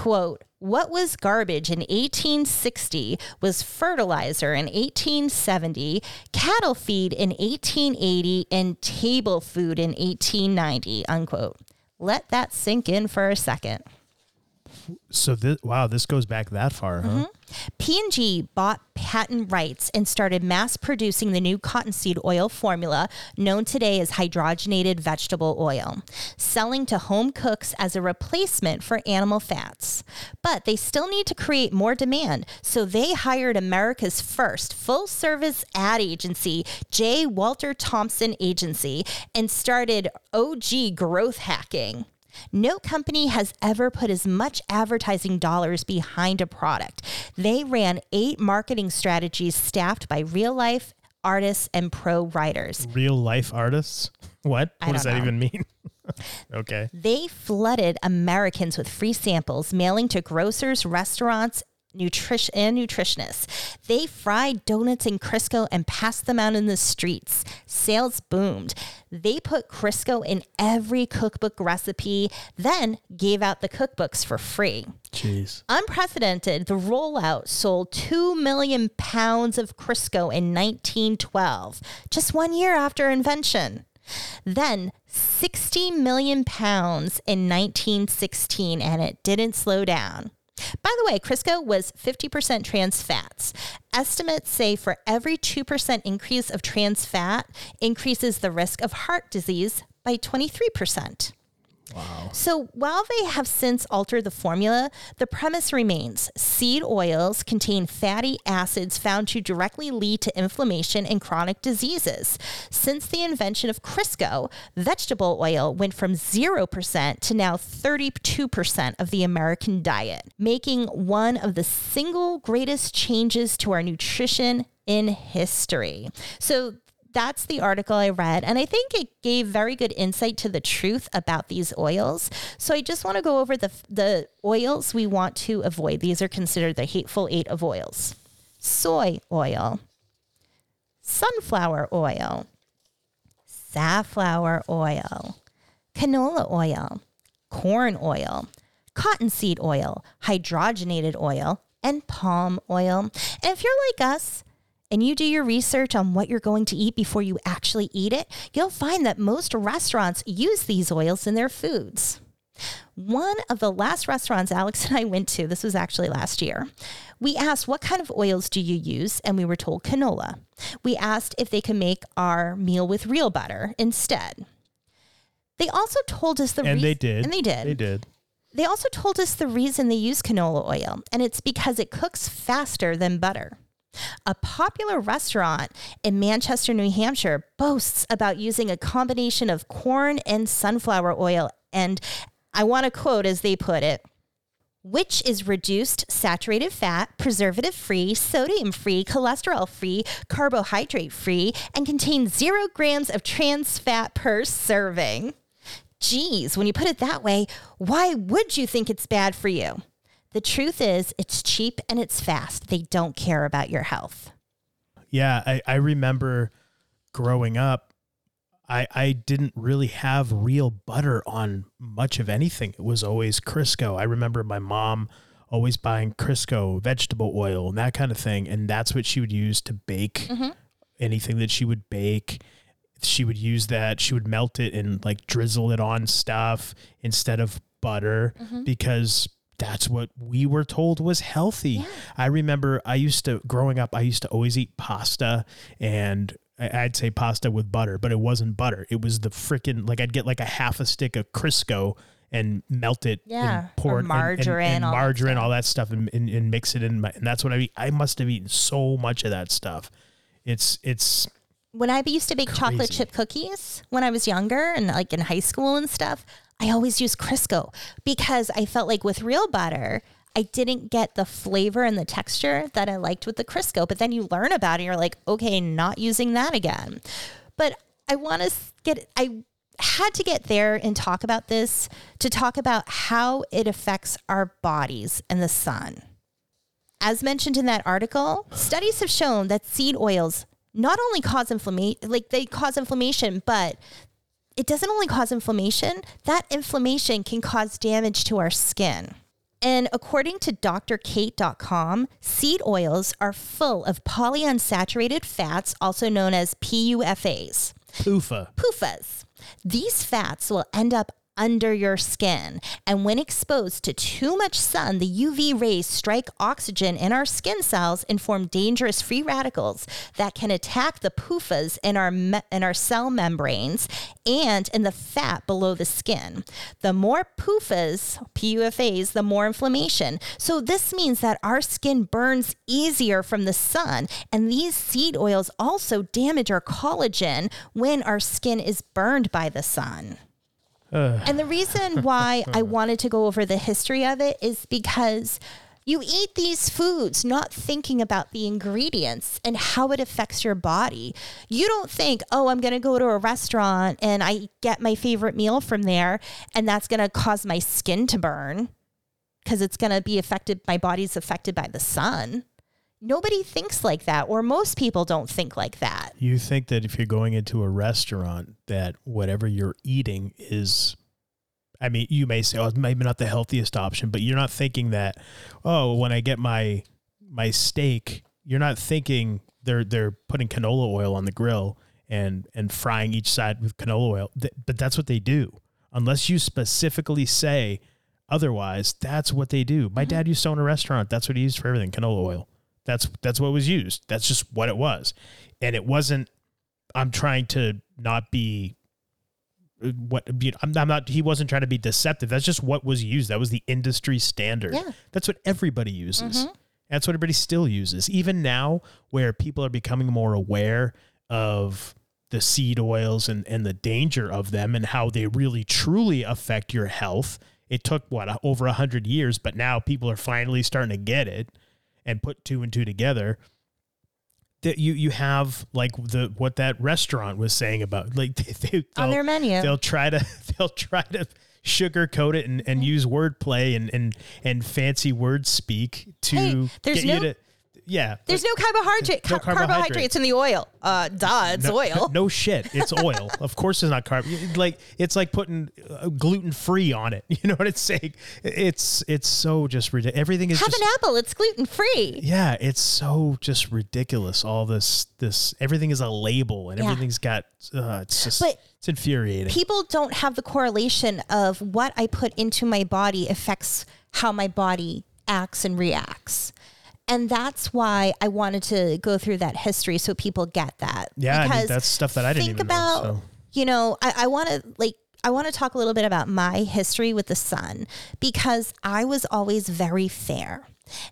Quote, what was garbage in 1860 was fertilizer in 1870, cattle feed in 1880, and table food in 1890, unquote. Let that sink in for a second. So this wow, this goes back that far, huh? Mm-hmm. P&G bought patent rights and started mass producing the new cottonseed oil formula known today as hydrogenated vegetable oil, selling to home cooks as a replacement for animal fats. But they still need to create more demand, so they hired America's first full service ad agency, J. Walter Thompson Agency, and started OG growth hacking. No company has ever put as much advertising dollars behind a product. They ran eight marketing strategies staffed by real life artists and pro writers. Real life artists? What? What does that know. even mean? (laughs) okay. They flooded Americans with free samples, mailing to grocers, restaurants, nutrition and nutritionists. They fried donuts in Crisco and passed them out in the streets. Sales boomed. They put Crisco in every cookbook recipe, then gave out the cookbooks for free. Jeez. Unprecedented, the rollout sold 2 million pounds of Crisco in 1912, just one year after invention. Then 60 million pounds in 1916, and it didn't slow down. By the way, Crisco was 50% trans fats. Estimates say for every 2% increase of trans fat increases the risk of heart disease by 23%. So while they have since altered the formula, the premise remains seed oils contain fatty acids found to directly lead to inflammation and chronic diseases. Since the invention of Crisco, vegetable oil went from 0% to now 32% of the American diet, making one of the single greatest changes to our nutrition in history. So that's the article I read. And I think it gave very good insight to the truth about these oils. So I just want to go over the, the oils we want to avoid. These are considered the hateful eight of oils soy oil, sunflower oil, safflower oil, canola oil, corn oil, cottonseed oil, hydrogenated oil, and palm oil. And if you're like us, and you do your research on what you're going to eat before you actually eat it, you'll find that most restaurants use these oils in their foods. One of the last restaurants Alex and I went to, this was actually last year, we asked, What kind of oils do you use? And we were told canola. We asked if they could make our meal with real butter instead. They also told us the And they did. And they did. They did. They also told us the reason they use canola oil, and it's because it cooks faster than butter. A popular restaurant in Manchester, New Hampshire boasts about using a combination of corn and sunflower oil. And I want to quote as they put it which is reduced saturated fat, preservative free, sodium free, cholesterol free, carbohydrate free, and contains zero grams of trans fat per serving. Geez, when you put it that way, why would you think it's bad for you? The truth is, it's cheap and it's fast. They don't care about your health. Yeah, I, I remember growing up, I I didn't really have real butter on much of anything. It was always Crisco. I remember my mom always buying Crisco vegetable oil and that kind of thing, and that's what she would use to bake mm-hmm. anything that she would bake. She would use that. She would melt it and like drizzle it on stuff instead of butter mm-hmm. because that's what we were told was healthy. Yeah. I remember I used to growing up. I used to always eat pasta and I'd say pasta with butter, but it wasn't butter. It was the freaking like I'd get like a half a stick of Crisco and melt it Yeah, and pour or it and- and- margarine, and, all margarine, all that stuff, and, and, and mix it in. My, and that's what I eat. I must have eaten so much of that stuff. It's it's When I used to bake chocolate chip cookies when I was younger and like in high school and stuff, I always use Crisco because I felt like with real butter, I didn't get the flavor and the texture that I liked with the Crisco. But then you learn about it, you're like, okay, not using that again. But I want to get, I had to get there and talk about this to talk about how it affects our bodies and the sun. As mentioned in that article, studies have shown that seed oils not only cause inflammation, like they cause inflammation, but it doesn't only cause inflammation, that inflammation can cause damage to our skin. And according to drcate.com, seed oils are full of polyunsaturated fats, also known as PUFAs. poofa. PUFAs. These fats will end up under your skin. And when exposed to too much sun, the UV rays strike oxygen in our skin cells and form dangerous free radicals that can attack the PUFAs in our me- in our cell membranes and in the fat below the skin. The more PUFAs, PUFAs, the more inflammation. So this means that our skin burns easier from the sun, and these seed oils also damage our collagen when our skin is burned by the sun. And the reason (laughs) why I wanted to go over the history of it is because you eat these foods not thinking about the ingredients and how it affects your body. You don't think, oh, I'm going to go to a restaurant and I get my favorite meal from there, and that's going to cause my skin to burn because it's going to be affected, my body's affected by the sun. Nobody thinks like that, or most people don't think like that. You think that if you're going into a restaurant, that whatever you're eating is, I mean, you may say, oh, maybe not the healthiest option, but you're not thinking that, oh, when I get my my steak, you're not thinking they're they're putting canola oil on the grill and and frying each side with canola oil. But that's what they do, unless you specifically say otherwise. That's what they do. My mm-hmm. dad used to own a restaurant. That's what he used for everything, canola oil. That's that's what was used. That's just what it was, and it wasn't. I'm trying to not be what you know, I'm, I'm not. He wasn't trying to be deceptive. That's just what was used. That was the industry standard. Yeah. That's what everybody uses. Mm-hmm. That's what everybody still uses. Even now, where people are becoming more aware of the seed oils and, and the danger of them and how they really truly affect your health. It took what over a hundred years, but now people are finally starting to get it and put two and two together. That you you have like the what that restaurant was saying about like (laughs) they, they On their menu. they'll try to (laughs) they'll try to sugarcoat it and, and mm-hmm. use wordplay and, and and fancy word speak to Hey, there's get no- you to yeah There's no carbohydrate, No car- carbohydrate. carbohydrates in the oil. Uh, duh, it's no, oil. (laughs) No shit, it's oil. (laughs) of course, it's not carb. Like it's like putting uh, gluten free on it. (laughs) You know what it's saying? It's it's so just ridiculous. Everything is Have just an apple. It's gluten free. yeah. It's so just ridiculous. All this this everything is a label and Yeah. everything's got. Uh, it's just But it's infuriating. People don't have the correlation of what I put into my body affects how my body acts and reacts. And that's why I wanted to go through that history so people get that. Yeah, I mean, Because that's stuff that I didn't think even know, about, so. you know, I, I want to like I want to talk a little bit about my history with the sun because I was always very fair.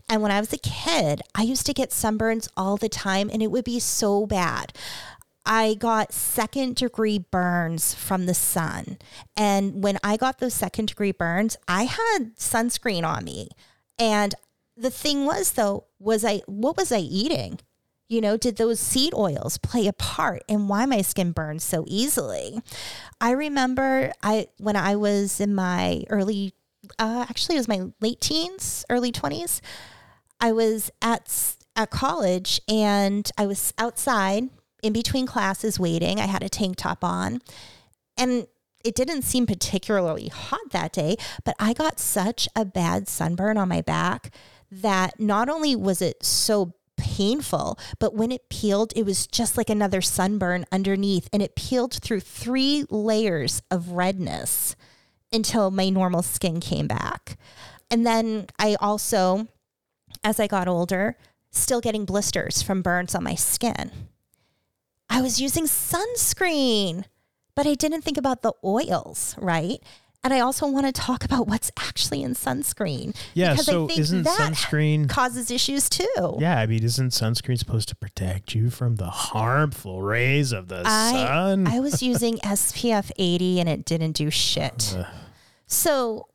And when I was a kid, I used to get sunburns all the time and it would be so bad. I got second degree burns from the sun. And when I got those second degree burns, I had sunscreen on me. And the thing was though, was I what was I eating? You know, did those seed oils play a part in why my skin burns so easily? I remember I when I was in my early uh, actually it was my late teens, early 20s. I was at at college and I was outside in between classes waiting. I had a tank top on and it didn't seem particularly hot that day, but I got such a bad sunburn on my back that not only was it so painful, but when it peeled, it was just like another sunburn underneath and it peeled through three layers of redness until my normal skin came back. And then I also, as I got older, still getting blisters from burns on my skin. I was using sunscreen, but I didn't think about the oils, right? And I also want to talk about what's actually in sunscreen. Yeah, because so I think isn't that sunscreen- causes issues too? yeah, I mean, isn't sunscreen supposed to protect you from the harmful rays of the I, sun? I was using (laughs) SPF 80 and it didn't do shit. So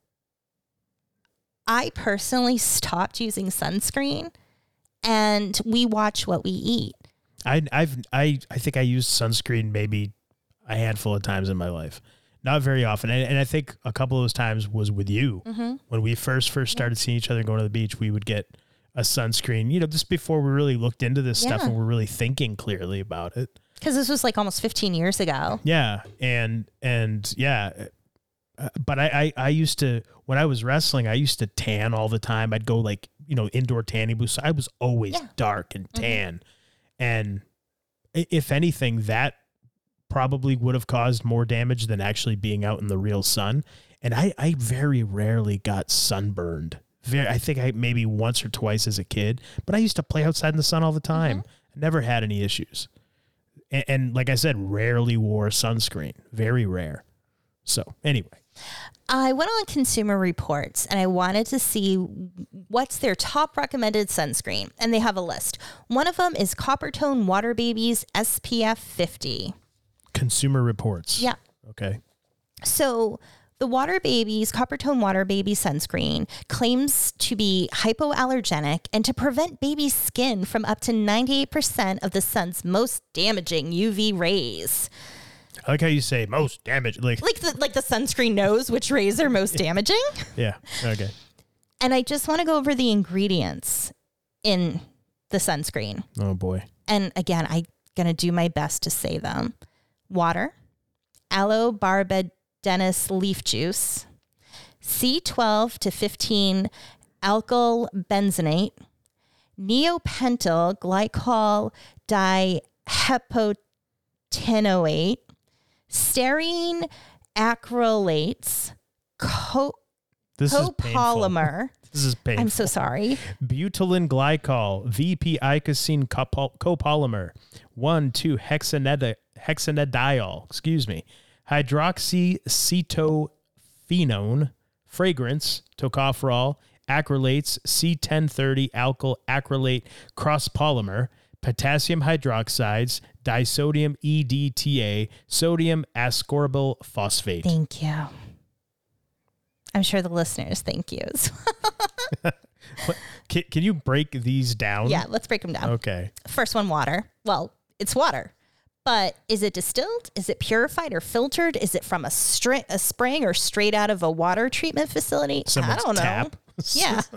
I personally stopped using sunscreen and we watch what we eat. I I've I I think I used sunscreen maybe a handful of times in my life. Not very often. And, and I think a couple of those times was with you. Mm-hmm. When we first first started seeing each other going to the beach, we would get a sunscreen, you know, just before we really looked into this stuff and we're really thinking clearly about it. Because this was like almost 15 years ago. Yeah. And and yeah. Uh, but I, I I used to when I was wrestling, I used to tan all the time. I'd go like, you know, indoor tanning booths. I was always Yeah. dark and tan. And if anything, that probably would have caused more damage than actually being out in the real sun. And I, I very rarely got sunburned. Very, I think I maybe once or twice as a kid, but I used to play outside in the sun all the time. Mm-hmm. Never had any issues. And, and like I said, rarely wore sunscreen. Very rare. So anyway, I went on Consumer Reports and I wanted to see what's their top recommended sunscreen, and they have a list. One of them is Coppertone Water Babies SPF 50. Consumer Reports. Yeah. Okay. So the Water Babies Coppertone Water Baby sunscreen claims to be hypoallergenic and to prevent baby skin from up to 98% of the sun's most damaging UV rays. I like how you say most damage. Like, Like the like the sunscreen knows which rays are most damaging. yeah. Okay. And I just want to go over the ingredients in the sunscreen. Oh boy. And again, I'm going to do my best to say them. Water, aloe barbadensis leaf juice, C12 to 15 alkyl benzenate, neopentyl glycol dihepotenoate, styrene acrylates, co- This is copolymer. This is painful. I'm so sorry. butylene glycol, VP icosine copol- copolymer, 1 2 hexanedi- hexanediol, excuse me, hydroxyacetophenone, fragrance, tocopherol, acrylates, C1030 alkyl acrylate cross polymer, potassium hydroxides, disodium EDTA, sodium ascorbyl phosphate. Thank you. I'm sure the listeners thank you. as. (laughs) Can, can you break these down? yeah, let's break them down. Okay. First one, water. Well, it's water. But is it distilled? Is it purified or filtered? Is it from a, stri- a spring or straight out of a water treatment facility? Someone's I don't know. tap. (laughs) Yeah. (laughs)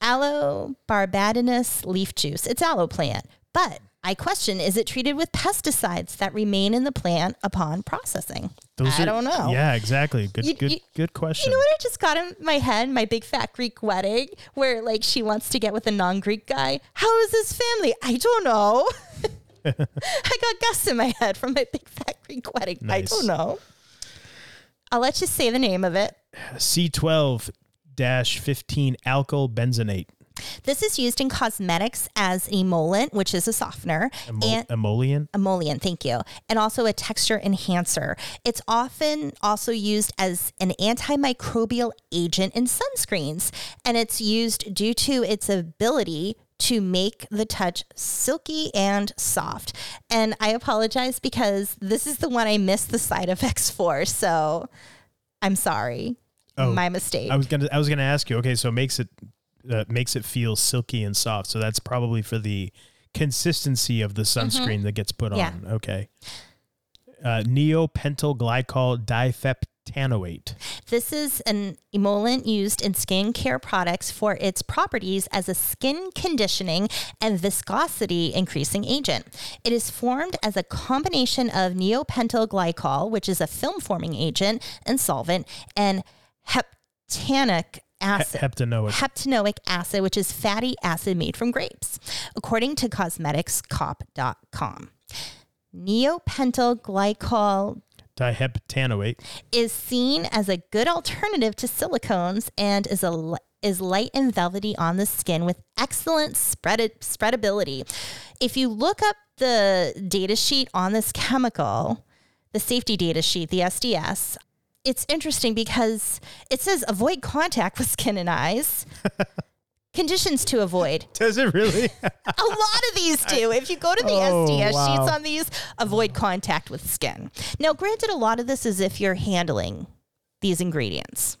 aloe barbadensis leaf juice. It's aloe plant. But I question is it treated with pesticides that remain in the plant upon processing? Those I are- don't know. Yeah, exactly. Good, You- good, you- good question. You know what I just got in my head? My big fat Greek wedding, where like she wants to get with a non Greek guy. How is his family? I don't know. (laughs) I got Gus in my head from my big fat Greek wedding. Nice. I don't know. I'll let you say the name of it. C12 15 alkyl benzenate. This is used in cosmetics as an emollient, which is a softener, Emo- and emollient. emollient, thank you, and also a texture enhancer. It's often also used as an antimicrobial agent in sunscreens, and it's used due to its ability to make the touch silky and soft. And I apologize because this is the one I missed the side effects for, so I'm sorry. Oh, My mistake. I was gonna I was gonna ask you. Okay, so it makes it uh, makes it feel silky and soft. So that's probably for the consistency of the sunscreen that gets put Yeah. on. Okay. Uh, neopentyl glycol dipeptanoate. This is an emollient used in skincare products for its properties as a skin conditioning and viscosity increasing agent. It is formed as a combination of neopentyl glycol, which is a film forming agent and solvent, and heptanic He- heptanoic. Heptanoic acid, which is fatty acid made from grapes, according to cosmeticscop.com. Neopentyl glycol diheptanoate. is seen as a good alternative to silicones and is a is light and velvety on the skin with excellent spread spreadability. If you look up the data sheet on this chemical, the safety data sheet, the SDS, it's interesting because it says avoid contact with skin and eyes. (laughs) Conditions to avoid. Does it really? (laughs) A lot of these do. If you go to the Oh, SDS wow. sheets on these, avoid contact with skin. Now, granted, a lot of this is if you're handling these ingredients.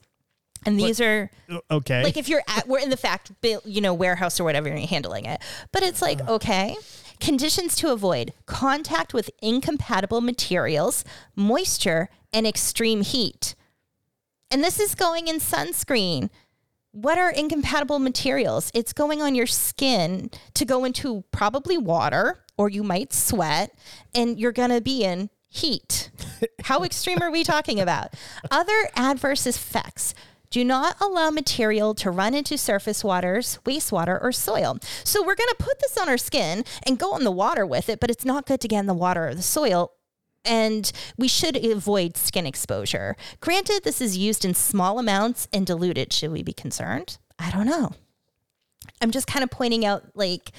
And these are okay. like if you're at we're in the fact you know warehouse or whatever and you're handling it. But it's like uh. okay, conditions to avoid: contact with incompatible materials, moisture, and extreme heat. And this is going in sunscreen. What are incompatible materials? It's going on your skin to go into probably water, or you might sweat, and you're going to be in heat. (laughs) How extreme are we talking about? Other adverse effects Do not allow material to run into surface waters, wastewater, or soil. So we're going to put this on our skin and go in the water with it, but it's not good to get in the water or the soil. And we should avoid skin exposure. Granted, this is used in small amounts and diluted. Should we be concerned? I don't know. I'm just kind of pointing out, like,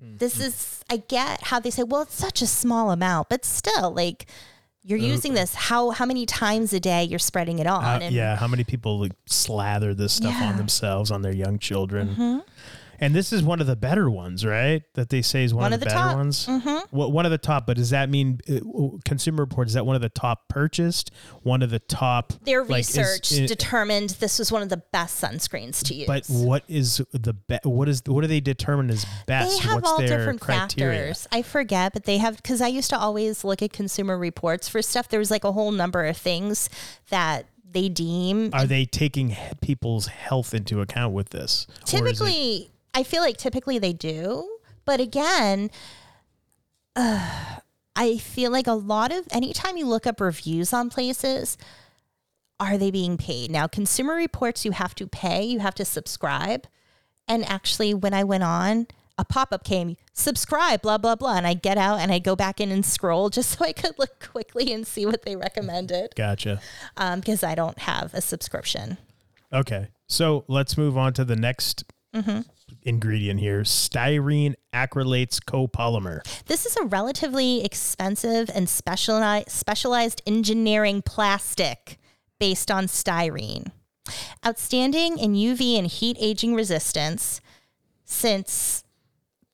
this is, I get how they say, well, it's such a small amount, but still, like, you're using this how how many times a day you're spreading it on Uh, and yeah, how many people like, slather this stuff Yeah. on themselves, on their young children? Mm-hmm. And this is one of the better ones, right? That they say is one, One of of the, better top. ones. Mm-hmm. What one of the top? But does that mean uh, Consumer Reports? Is that one of the top purchased? One of the top? their like, is- research i- determined this was one of the best sunscreens to use. But what is the be- what is what do they determine as best? they have What's all their different criteria? factors. I forget, but they have because I used to always look at consumer reports for stuff. There was like a whole number of things that they deem Are they taking people's health into account with this? Typically i feel like typically they do but again uh, (sighs) i feel like a lot of anytime you look up reviews on places are they being paid? Now consumer reports you have to pay you have to subscribe. And actually when i went on a pop-up came subscribe blah blah blah and i get out and i go back in and scroll just (laughs) so i could look quickly and see what they recommended. Gotcha. um, because i don't have a subscription. Okay, so let's move on to the next Mm-hmm. ingredient here: styrene acrylates copolymer. This is a relatively expensive and specialized, specialized engineering plastic based on styrene. Outstanding in UV and heat aging resistance since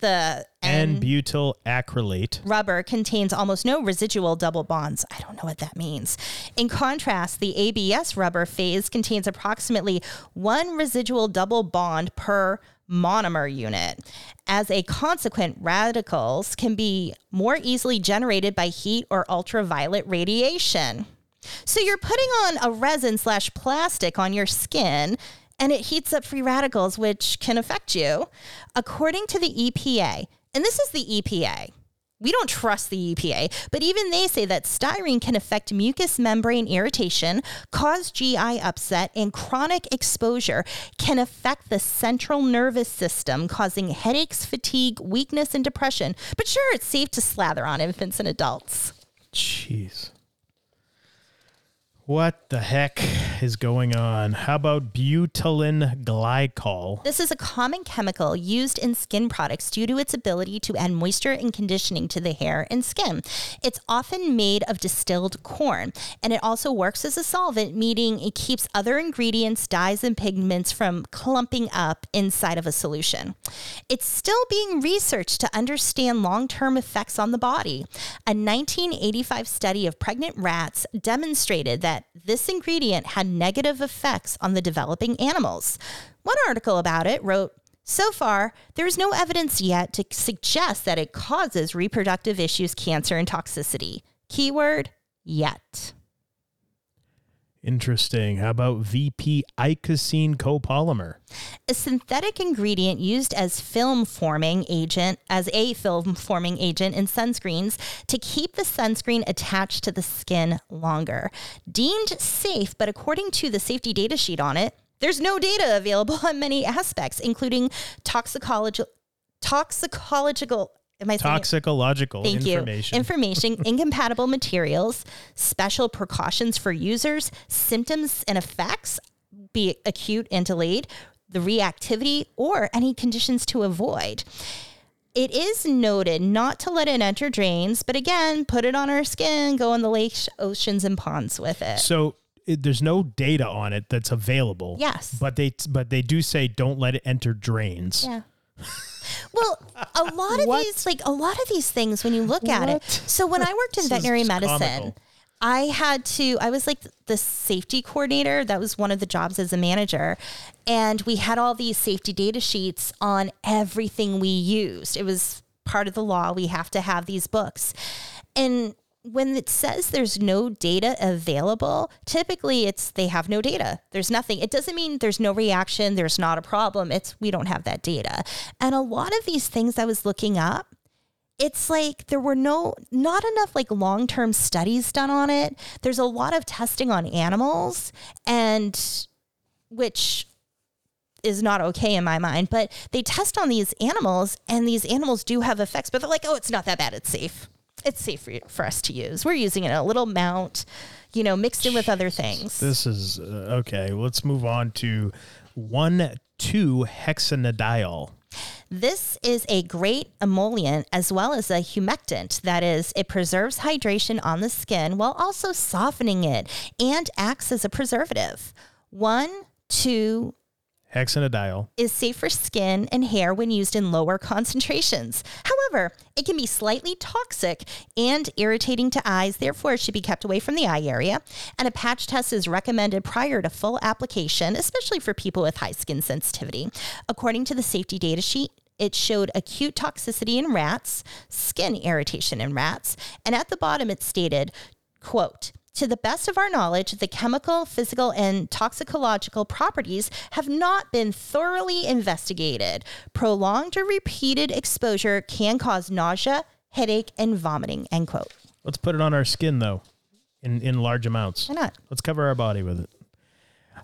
the N butyl acrylate. rubber contains almost no residual double bonds. I don't know what that means. In contrast, the ABS rubber phase contains approximately one residual double bond per monomer unit. As a consequent, radicals can be more easily generated by heat or ultraviolet radiation. So you're putting on a resin slash plastic on your skin and it heats up free radicals, which can affect you. According to the EPA, and this is the EPA, we don't trust the EPA, but even they say that styrene can affect mucous membrane irritation, cause GI upset, and chronic exposure can affect the central nervous system, causing headaches, fatigue, weakness, and depression. But sure, it's safe to slather on infants and adults. Jeez. What the heck is going on? How about butylene glycol? This is a common chemical used in skin products due to its ability to add moisture and conditioning to the hair and skin. It's often made of distilled corn, and it also works as a solvent, meaning it keeps other ingredients, dyes, and pigments from clumping up inside of a solution. It's still being researched to understand long term effects on the body. A 1985 study of pregnant rats demonstrated that this ingredient had negative effects on the developing animals. One article about it wrote, so far, there is no evidence yet to suggest that it causes reproductive issues, cancer, and toxicity. Keyword, yet. Interesting. How about VP icosine copolymer? a synthetic ingredient used as film forming agent as a film forming agent in sunscreens to keep the sunscreen attached to the skin longer deemed safe but according to the safety data sheet on it there's no data available (laughs) on many aspects including toxicological toxicological am i Toxicological Thank information. you. Information, (laughs) incompatible materials, special precautions for users, symptoms and effects, be it acute and delayed, the reactivity, or any conditions to avoid. It is noted not to let it enter drains, but again, put it on our skin, go in the lakes, oceans, and ponds with it. so it, there's no data on it that's available. Yes. But they but they do say don't let it enter drains. Yeah. Well, a lot of What? these, like a lot of these things, when you look at it. So when I worked in veterinary medicine, comical. I had to. I was like the safety coordinator. That was one of the jobs as a manager, and we had all these safety data sheets on everything we used. It was part of the law. We have to have these books, and when it says there's no data available, typically it's they have no data. There's nothing. It doesn't mean there's no reaction, there's not a problem. It's we don't have that data. And a lot of these things I was looking up, it's like there were no not enough like long-term studies done on it. There's a lot of testing on animals and which is not okay in my mind. But they test on these animals, and these animals do have effects, but they're like, oh, it's not that bad. It's safe. It's safe for, for us to use. We're using it in a little mount, you know, mixed in with other things. This is uh, okay. Let's move on to one two hexanediol. This is a great emollient as well as a humectant. That is, it preserves hydration on the skin while also softening it and acts as a preservative. One, two, Is safe for skin and hair when used in lower concentrations. However, it can be slightly toxic and irritating to eyes, therefore, it should be kept away from the eye area. And a patch test is recommended prior to full application, especially for people with high skin sensitivity. According to the safety data sheet, it showed acute toxicity in rats, skin irritation in rats, and at the bottom it stated, quote, to the best of our knowledge, the chemical, physical, and toxicological properties have not been thoroughly investigated. Prolonged or repeated exposure can cause nausea, headache, and vomiting. End quote. Let's put it on our skin though, in in large amounts. Why not? Let's cover our body with it.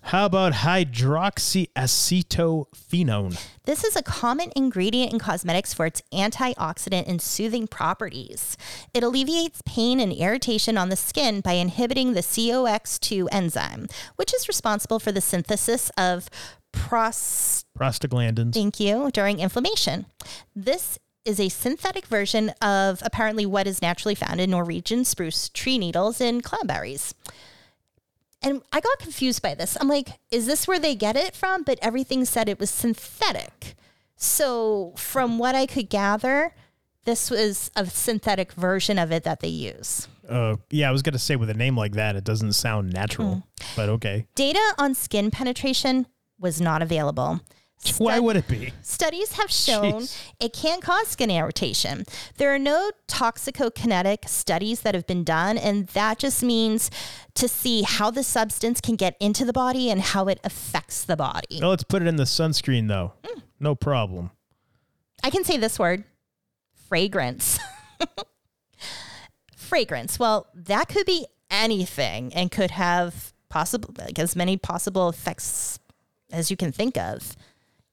How about hydroxyacetophenone? This is a common ingredient in cosmetics for its antioxidant and soothing properties. It alleviates pain and irritation on the skin by inhibiting the COX2 enzyme, which is responsible for the synthesis of pros. Prostaglandins. Thank you. During inflammation. This is a synthetic version of apparently what is naturally found in Norwegian spruce tree needles and cloudberries. And I got confused by this. I'm like, is this where they get it from? But everything said it was synthetic. So, from what I could gather, this was a synthetic version of it that they use. Uh, yeah, I was gonna say with a name like that, it doesn't sound natural, but okay. Data on skin penetration was not available. (laughs) Why would it be? Studies have shown Jeez. it can cause skin irritation. There are no toxicokinetic studies that have been done, and that just means to see how the substance can get into the body and how it affects the body. Well, let's put it in the sunscreen though. Mm. No problem. I can say this word fragrance. (laughs) fragrance. Well, that could be anything and could have possible like as many possible effects as you can think of.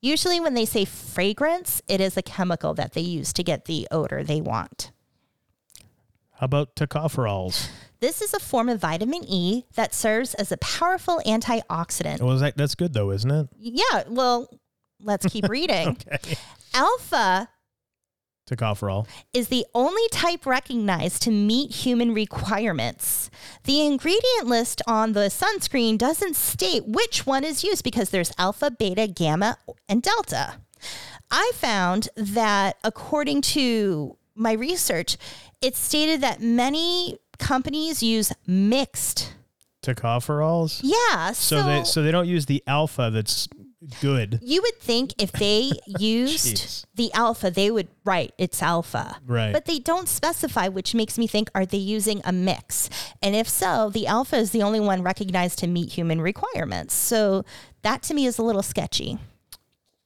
Usually when they say fragrance, it is a chemical that they use to get the odor they want. How about tocopherols? This is a form of vitamin E that serves as a powerful antioxidant. Well, that, that's good though, isn't it? Yeah, well, let's keep (laughs) reading. Okay. Alpha Tocopherol. is the only type recognized to meet human requirements. The ingredient list on the sunscreen doesn't state which one is used because there's alpha, beta, gamma, and delta. I found that according to my research, it stated that many companies use mixed. Tocopherols. Yeah, So, so, they so they don't use the alpha that's good. you would think if they (laughs) used the alpha, they would write it's alpha. Right. But they don't specify, which makes me think are they using a mix? And if so, the alpha is the only one recognized to meet human requirements. So that to me is a little sketchy.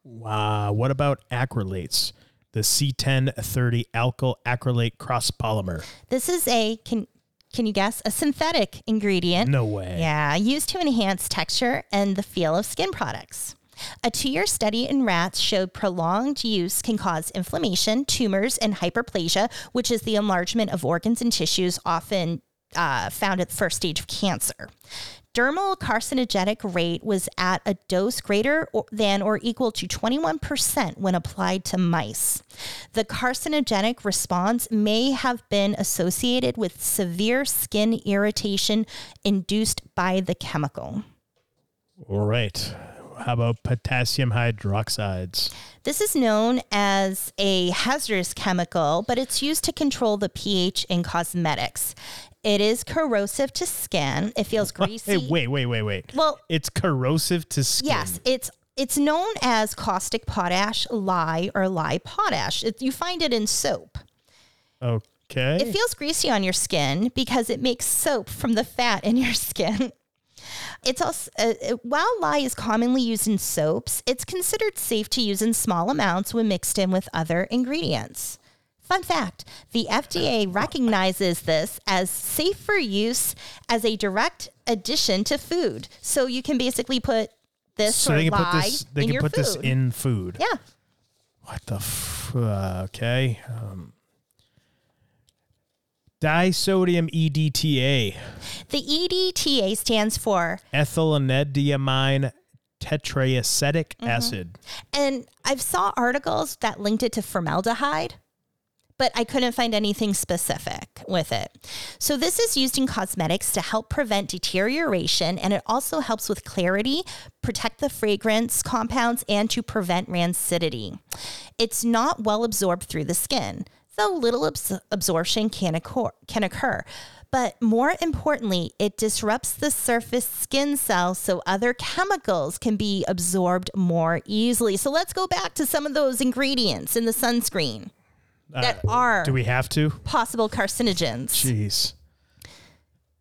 Wow. What about acrylates? The C1030 alkyl acrylate cross polymer. This is a can can you guess a synthetic ingredient? No way. Yeah, used to enhance texture and the feel of skin products. A two year study in rats showed prolonged use can cause inflammation, tumors, and hyperplasia, which is the enlargement of organs and tissues often uh, found at the first stage of cancer. Dermal carcinogenic rate was at a dose greater than or equal to 21% when applied to mice. The carcinogenic response may have been associated with severe skin irritation induced by the chemical. All right. How about potassium hydroxides? This is known as a hazardous chemical, but it's used to control the pH in cosmetics. It is corrosive to skin. It feels greasy. Hey, wait, wait, wait, wait. Well, It's corrosive to skin. Yes, it's it's known as caustic potash lye or lye potash. It, you find it in soap. Okay. It feels greasy on your skin because it makes soap from the fat in your (laughs) skin. It's also uh, uh, while lye is commonly used in soaps, it's considered safe to use in small amounts when mixed in with other ingredients. Fun fact the FDA (laughs) recognizes this as safe for use as a direct addition to food. So you can basically put this so or they can put this. They in can put food. this in food. Yeah. What the? F- uh, okay. Um, disodium EDTA, The EDTA stands for, ethylenediamine tetraacetic Mm-hmm. acid. and I've saw articles that linked it to formaldehyde, but I couldn't find anything specific with it. So this is used in cosmetics to help prevent deterioration, and it also helps with clarity, protect the fragrance compounds, and to prevent rancidity. It's not well absorbed through the skin, though little abs- absorption can occur, can occur. But more importantly, it disrupts the surface skin cells so other chemicals can be absorbed more easily. So let's go back to some of those ingredients in the sunscreen that are Uh, Do we have to? possible carcinogens. Jeez.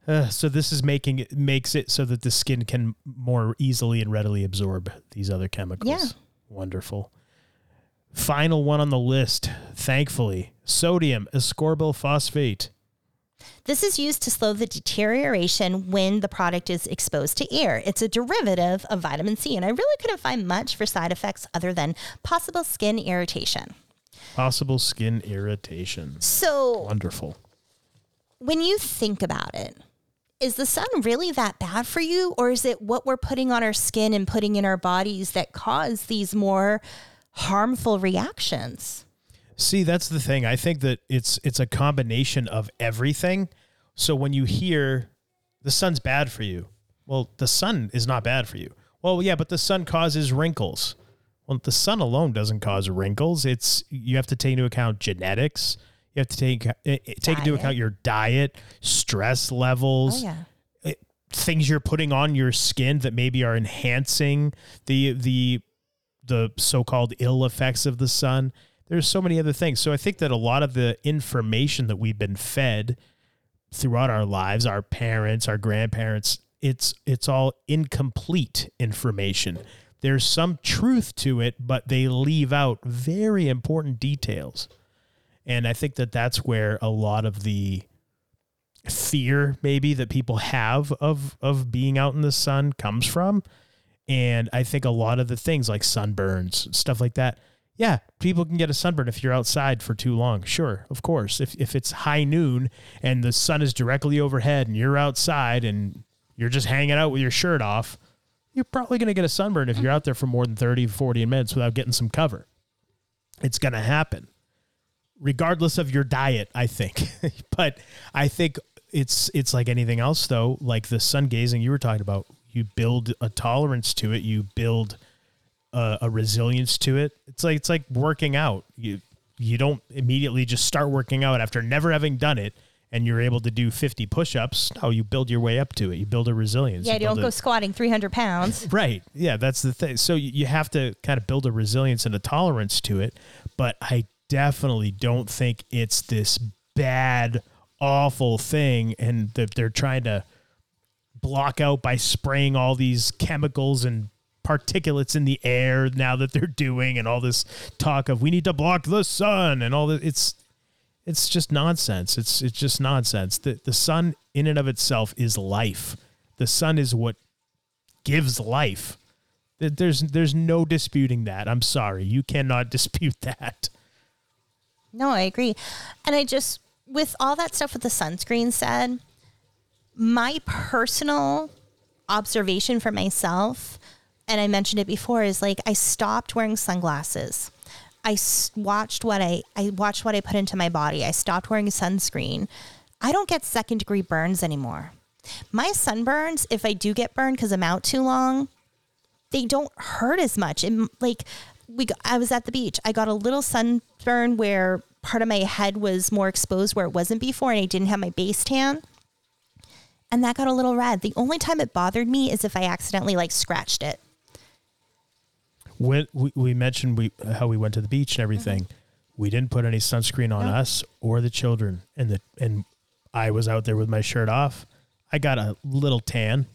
Uh, so this is making it makes it so that the skin can more easily and readily absorb these other chemicals. Yeah. Wonderful. Final one on the list, thankfully, sodium ascorbyl phosphate. This is used to slow the deterioration when the product is exposed to air. It's a derivative of vitamin C, and I really couldn't find much for side effects other than possible skin irritation. Possible skin irritation. So, Wonderful. when you think about it, is the sun really that bad for you, or is it what we're putting on our skin and putting in our bodies that cause these more harmful reactions? See, that's the thing. I think that it's it's a combination of everything. So when you hear the sun's bad for you, well, the sun is not bad for you. Well, yeah, but the sun causes wrinkles. Well, the sun alone doesn't cause wrinkles. It's you have to take into account genetics. You have to take eh, eh, take into account your diet, stress levels, Oh, yeah. things you're putting on your skin that maybe are enhancing the the the so-called ill effects of the sun. There's so many other things. So I think that a lot of the information that we've been fed throughout our lives, our parents, our grandparents, it's it's all incomplete information. There's some truth to it, but they leave out very important details. And I think that that's where a lot of the fear maybe that people have of of being out in the sun comes from and i think a lot of the things like sunburns stuff like that yeah people can get a sunburn if you're outside for too long sure of course if, if it's high noon and the sun is directly overhead and you're outside and you're just hanging out with your shirt off you're probably going to get a sunburn if you're out there for more than 30 40 minutes without getting some cover it's going to happen regardless of your diet, I think. (laughs) but I think it's it's like anything else though, like the sun gazing you were talking about. You build a tolerance to it, you build a, a resilience to it. It's like it's like working out. You you don't immediately just start working out after never having done it and you're able to do 50 push-ups. No, you build your way up to it. You build a resilience. Yeah, You don't build go a- squatting 300 pounds. (laughs) Right. Yeah, that's the thing. So you you have to kind of build a resilience and a tolerance to it. But I definitely don't think it's this bad, awful thing and that they're trying to block out by spraying all these chemicals and particulates in the air now that they're doing and all this talk of we need to block the sun and all that it's it's just nonsense it's it's just nonsense the the sun in and of itself is life the sun is what gives life. Th- There's there's no disputing that. I'm sorry. You cannot (laughs) dispute that. No, I agree. And I just, with all that stuff with the sunscreen said, my personal observation for myself, and I mentioned it before, is like I stopped wearing sunglasses. I watched what I I watched what I put into my body. I stopped wearing sunscreen. I don't get second degree burns anymore. My sunburns, if I do get burned because I'm out too long, they don't hurt as much. And like we, got, I was at the beach. I got a little sunburn where part of my head was more exposed where it wasn't before, and I didn't have my base tan, and that got a little red. The only time it bothered me is if I accidentally like scratched it. When we, we mentioned we how we went to the beach and everything, mm-hmm. we didn't put any sunscreen on No. us or the children. And the and I was out there with my shirt off. I got a little tan.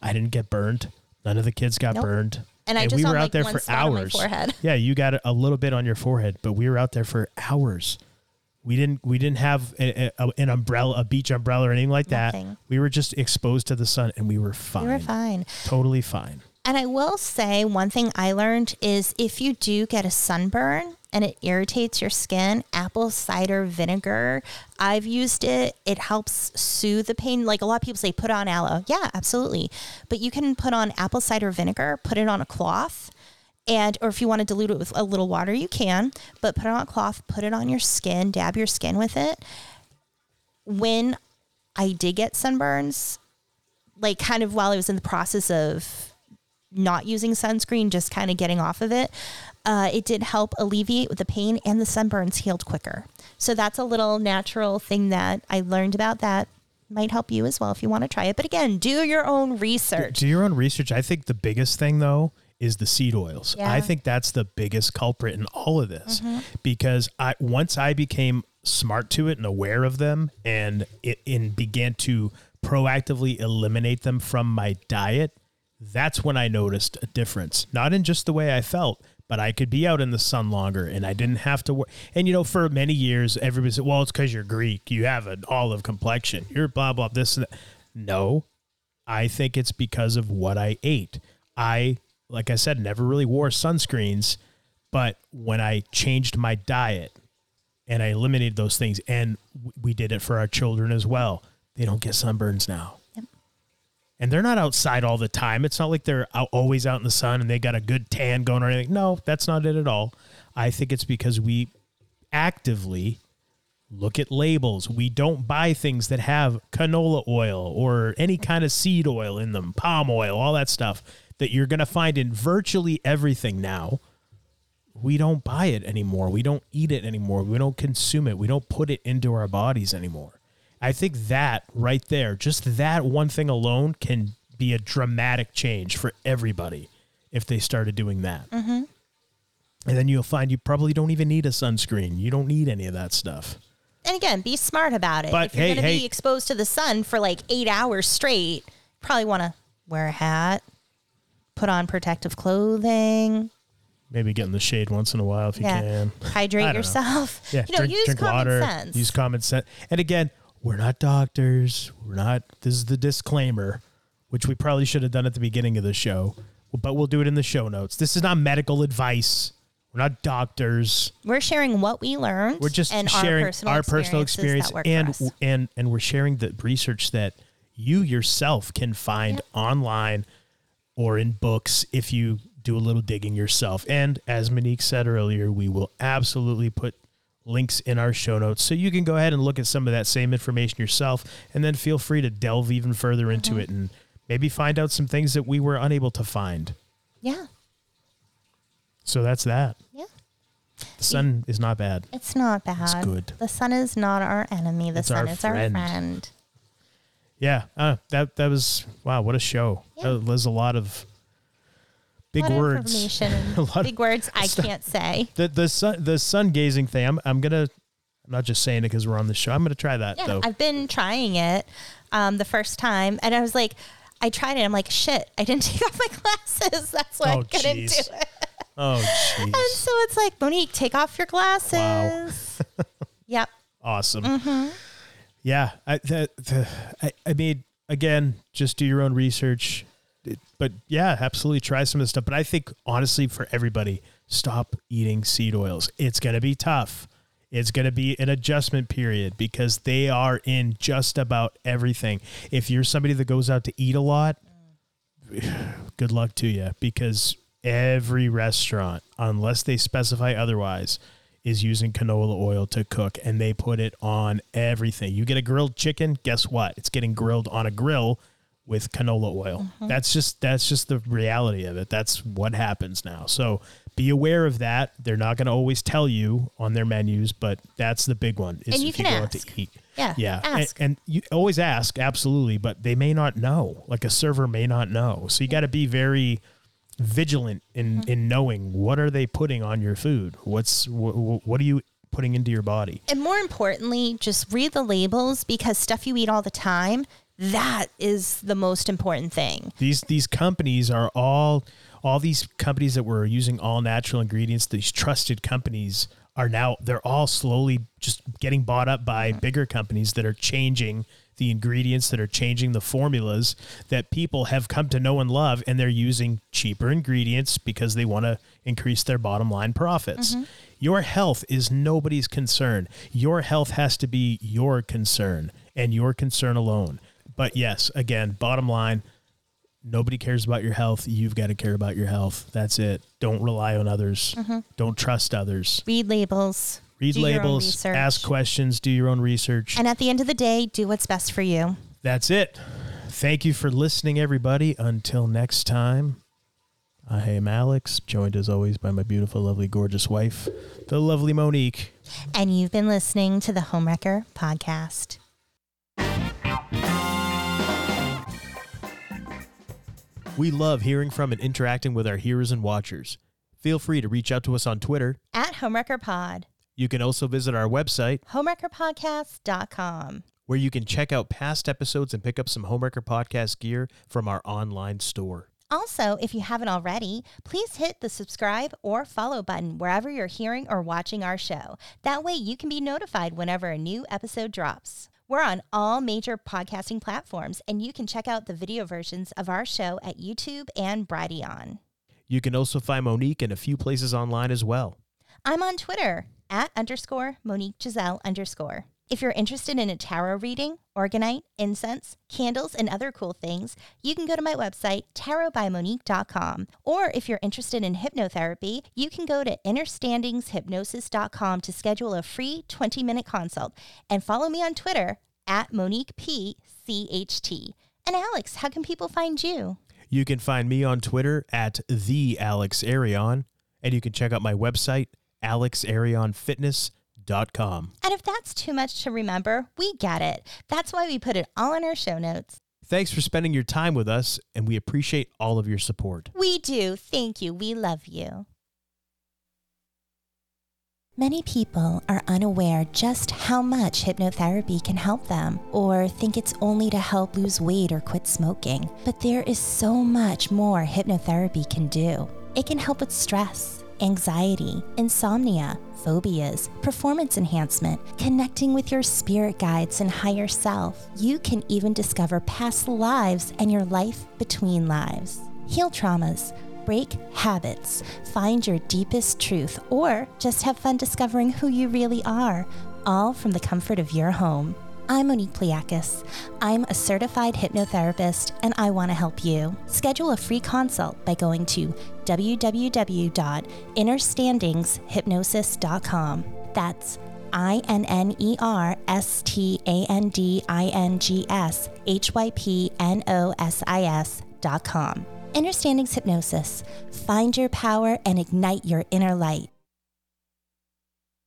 I didn't get burned. None of the kids got Nope. burned. And I just we were out like, there for spot on my hours. (laughs) Yeah, you got a, little bit on your forehead, but we were out there for hours. We didn't we didn't have a, a, an umbrella, a beach umbrella or anything like that. We were just exposed to the sun and we were fine. We were fine. Totally fine. And I will say one thing I learned is if you do get a sunburn and it irritates your skin, apple cider vinegar, I've used it. It helps soothe the pain. Like a lot of people say, put on aloe. Yeah, absolutely. But you can put on apple cider vinegar, put it on a cloth. And, or if you want to dilute it with a little water, you can, but put it on a cloth, put it on your skin, dab your skin with it. When I did get sunburns, like kind of while I was in the process of not using sunscreen, just kind of getting off of it, uh, it did help alleviate the pain and the sunburns healed quicker. So that's a little natural thing that I learned about that might help you as well if you want to try it. But again, do your own research. Do your own research. I think the biggest thing though is the seed oils. Yeah. I think that's the biggest culprit in all of this because I once I became smart to it and aware of them and it and began to proactively eliminate them from my diet, that's when I noticed a difference. Not in just the way I felt, but I could be out in the sun longer and I didn't have to work. And you know, for many years, everybody said, "Well, it's because you're Greek. You have an olive complexion. You're blah blah this and that." No, I think it's because of what I ate. I, like I said, never really wore sunscreens, but when I changed my diet and I eliminated those things, and we did it for our children as well, they don't get sunburns now. And they're not outside all the time. It's not like they're out, always out in the sun and they got a good tan going or anything. No, that's not it at all. I think it's because we actively look at labels. We don't buy things that have canola oil or any kind of seed oil in them, palm oil, all that stuff that you're going to find in virtually everything now. We don't buy it anymore. We don't eat it anymore. We don't consume it. We don't put it into our bodies anymore. I think that right there, just that one thing alone can be a dramatic change for everybody if they started doing that. Mm-hmm. And then you'll find you probably don't even need a sunscreen. You don't need any of that stuff. and again, be smart about it. But if you're hey, going to hey. be exposed to the sun for like eight hours straight, probably want to wear a hat, put on protective clothing, Maybe get in the shade once in a while if you yeah, can. Hydrate don't know. yourself. Yeah, you know, drink, use drink common water. sense. Use common sense. And again, we're not doctors. We're not. This is the disclaimer, which we probably should have done at the beginning of the show, but we'll do it in the show notes. This is not medical advice. We're not doctors. We're sharing what we learned. We're just and sharing our personal our personal experience and and and we're sharing the research that you yourself can find online or in books if you do a little digging yourself. And as Monique said earlier, we will absolutely put links in our show notes so you can go ahead and look at some of that same information yourself and then feel free to delve even further into Mm-hmm. it and maybe find out some things that we were unable to find. yeah, So that's that. yeah. The sun is not bad. It's not bad. It's good. The sun is not our enemy. The It's sun our is friend. our friend. Yeah, uh, that that was wow, what a show. Yeah. That was a lot of big lot of words. information (laughs) A lot of big words I stuff. can't say. The the sun the sun gazing thing. I'm I'm gonna. I'm not just saying it because we're on the show. I'm gonna try that Yeah, though. I've been trying it um, the first time, and I was like, I tried it. I'm like, shit, I didn't (laughs) take off my glasses. That's why Oh, I couldn't jeez. do it. oh And so it's like, Monique, take off your glasses. Wow. (laughs) yep. awesome. Mm-hmm. Yeah, I the, the I, I mean again, just do your own research. But yeah, absolutely try some of this stuff. But I think honestly, for everybody, stop eating seed oils. It's gonna be tough. It's going to be an adjustment period because they are in just about everything. If you're somebody that goes out to eat a lot, (sighs) good luck to you because every restaurant, unless they specify otherwise, is using canola oil to cook and they put it on everything. You get a grilled chicken, guess what? It's getting grilled on a grill with canola oil. That's just that's just the reality of it. That's what happens now. So be aware of that. They're not going to always tell you on their menus, but that's the big one. Is And you if can you go out ask. to eat. Yeah, Yeah. And-. And, you always ask, absolutely, but they may not know. Like a server may not know. So you got to be very vigilant in Mm-hmm. in knowing what are they putting on your food? What's wh- wh- what are you putting into your body? And more importantly, just read the labels because stuff you eat all the time, that is the most important thing. These these companies are all all these companies that were using all natural ingredients. These trusted companies are now they're all slowly just getting bought up by mm-hmm. bigger companies that are changing the ingredients that are changing the formulas that people have come to know and love, and they're using cheaper ingredients because they want to increase their bottom line profits. Mm-hmm. Your health is nobody's concern. Your health has to be your concern and your concern alone. But yes, again, bottom line, nobody cares about your health. You've got to care about your health. That's it. Don't rely on others. Mm-hmm. Don't trust others. Read labels. Read do labels, ask questions, do your own research. And at the end of the day, do what's best for you. That's it. Thank you for listening, everybody. Until next time, I am Alex, joined as always by my beautiful, lovely, gorgeous wife, the lovely Monique. And you've been listening to the Homewrecker Podcast. We love hearing from and interacting with our hearers and watchers. Feel free to reach out to us on Twitter. At Homewrecker Pod, You can also visit our website homewreckerpodcast.com. where you can check out past episodes and pick up some Homewrecker Podcast gear from our online store. Also, if you haven't already, please hit the subscribe or follow button wherever you're hearing or watching our show. That way you can be notified whenever a new episode drops. We're on all major podcasting platforms, and you can check out the video versions of our show at YouTube and Brighteon. You can also find Monique in a few places online as well. I'm on Twitter at underscore Monique Giselle underscore. If you're interested in a tarot reading, orgonite, incense, candles, and other cool things, you can go to my website, tarotbymonique.com. Or if you're interested in hypnotherapy, you can go to innerstandingshypnosis.com to schedule a free 20 minute consult and follow me on Twitter at Monique P. CHT. And Alex, how can people find you? You can find me on Twitter at the Alex and you can check out my website, And if that's too much to remember, we get it. That's why we put it all in our show notes. Thanks for spending your time with us, and we appreciate all of your support. We do. Thank you. We love you. Many people are unaware just how much hypnotherapy can help them, or think it's only to help lose weight or quit smoking. But there is so much more hypnotherapy can do. It can help with stress, anxiety, insomnia, phobias, performance enhancement, connecting with your spirit guides and higher self. You can even discover past lives and your life between lives. Heal traumas break habits, find your deepest truth, or just have fun discovering who you really are, all from the comfort of your home. I'm Monique Pliakis. I'm a certified hypnotherapist and I want to help you. Schedule a free consult by going to www.innerstandingshypnosis.com. That's I N N E R S T A N D I N G S H Y P N O S I S dot com. Innerstandings Hypnosis. Find your power and ignite your inner light.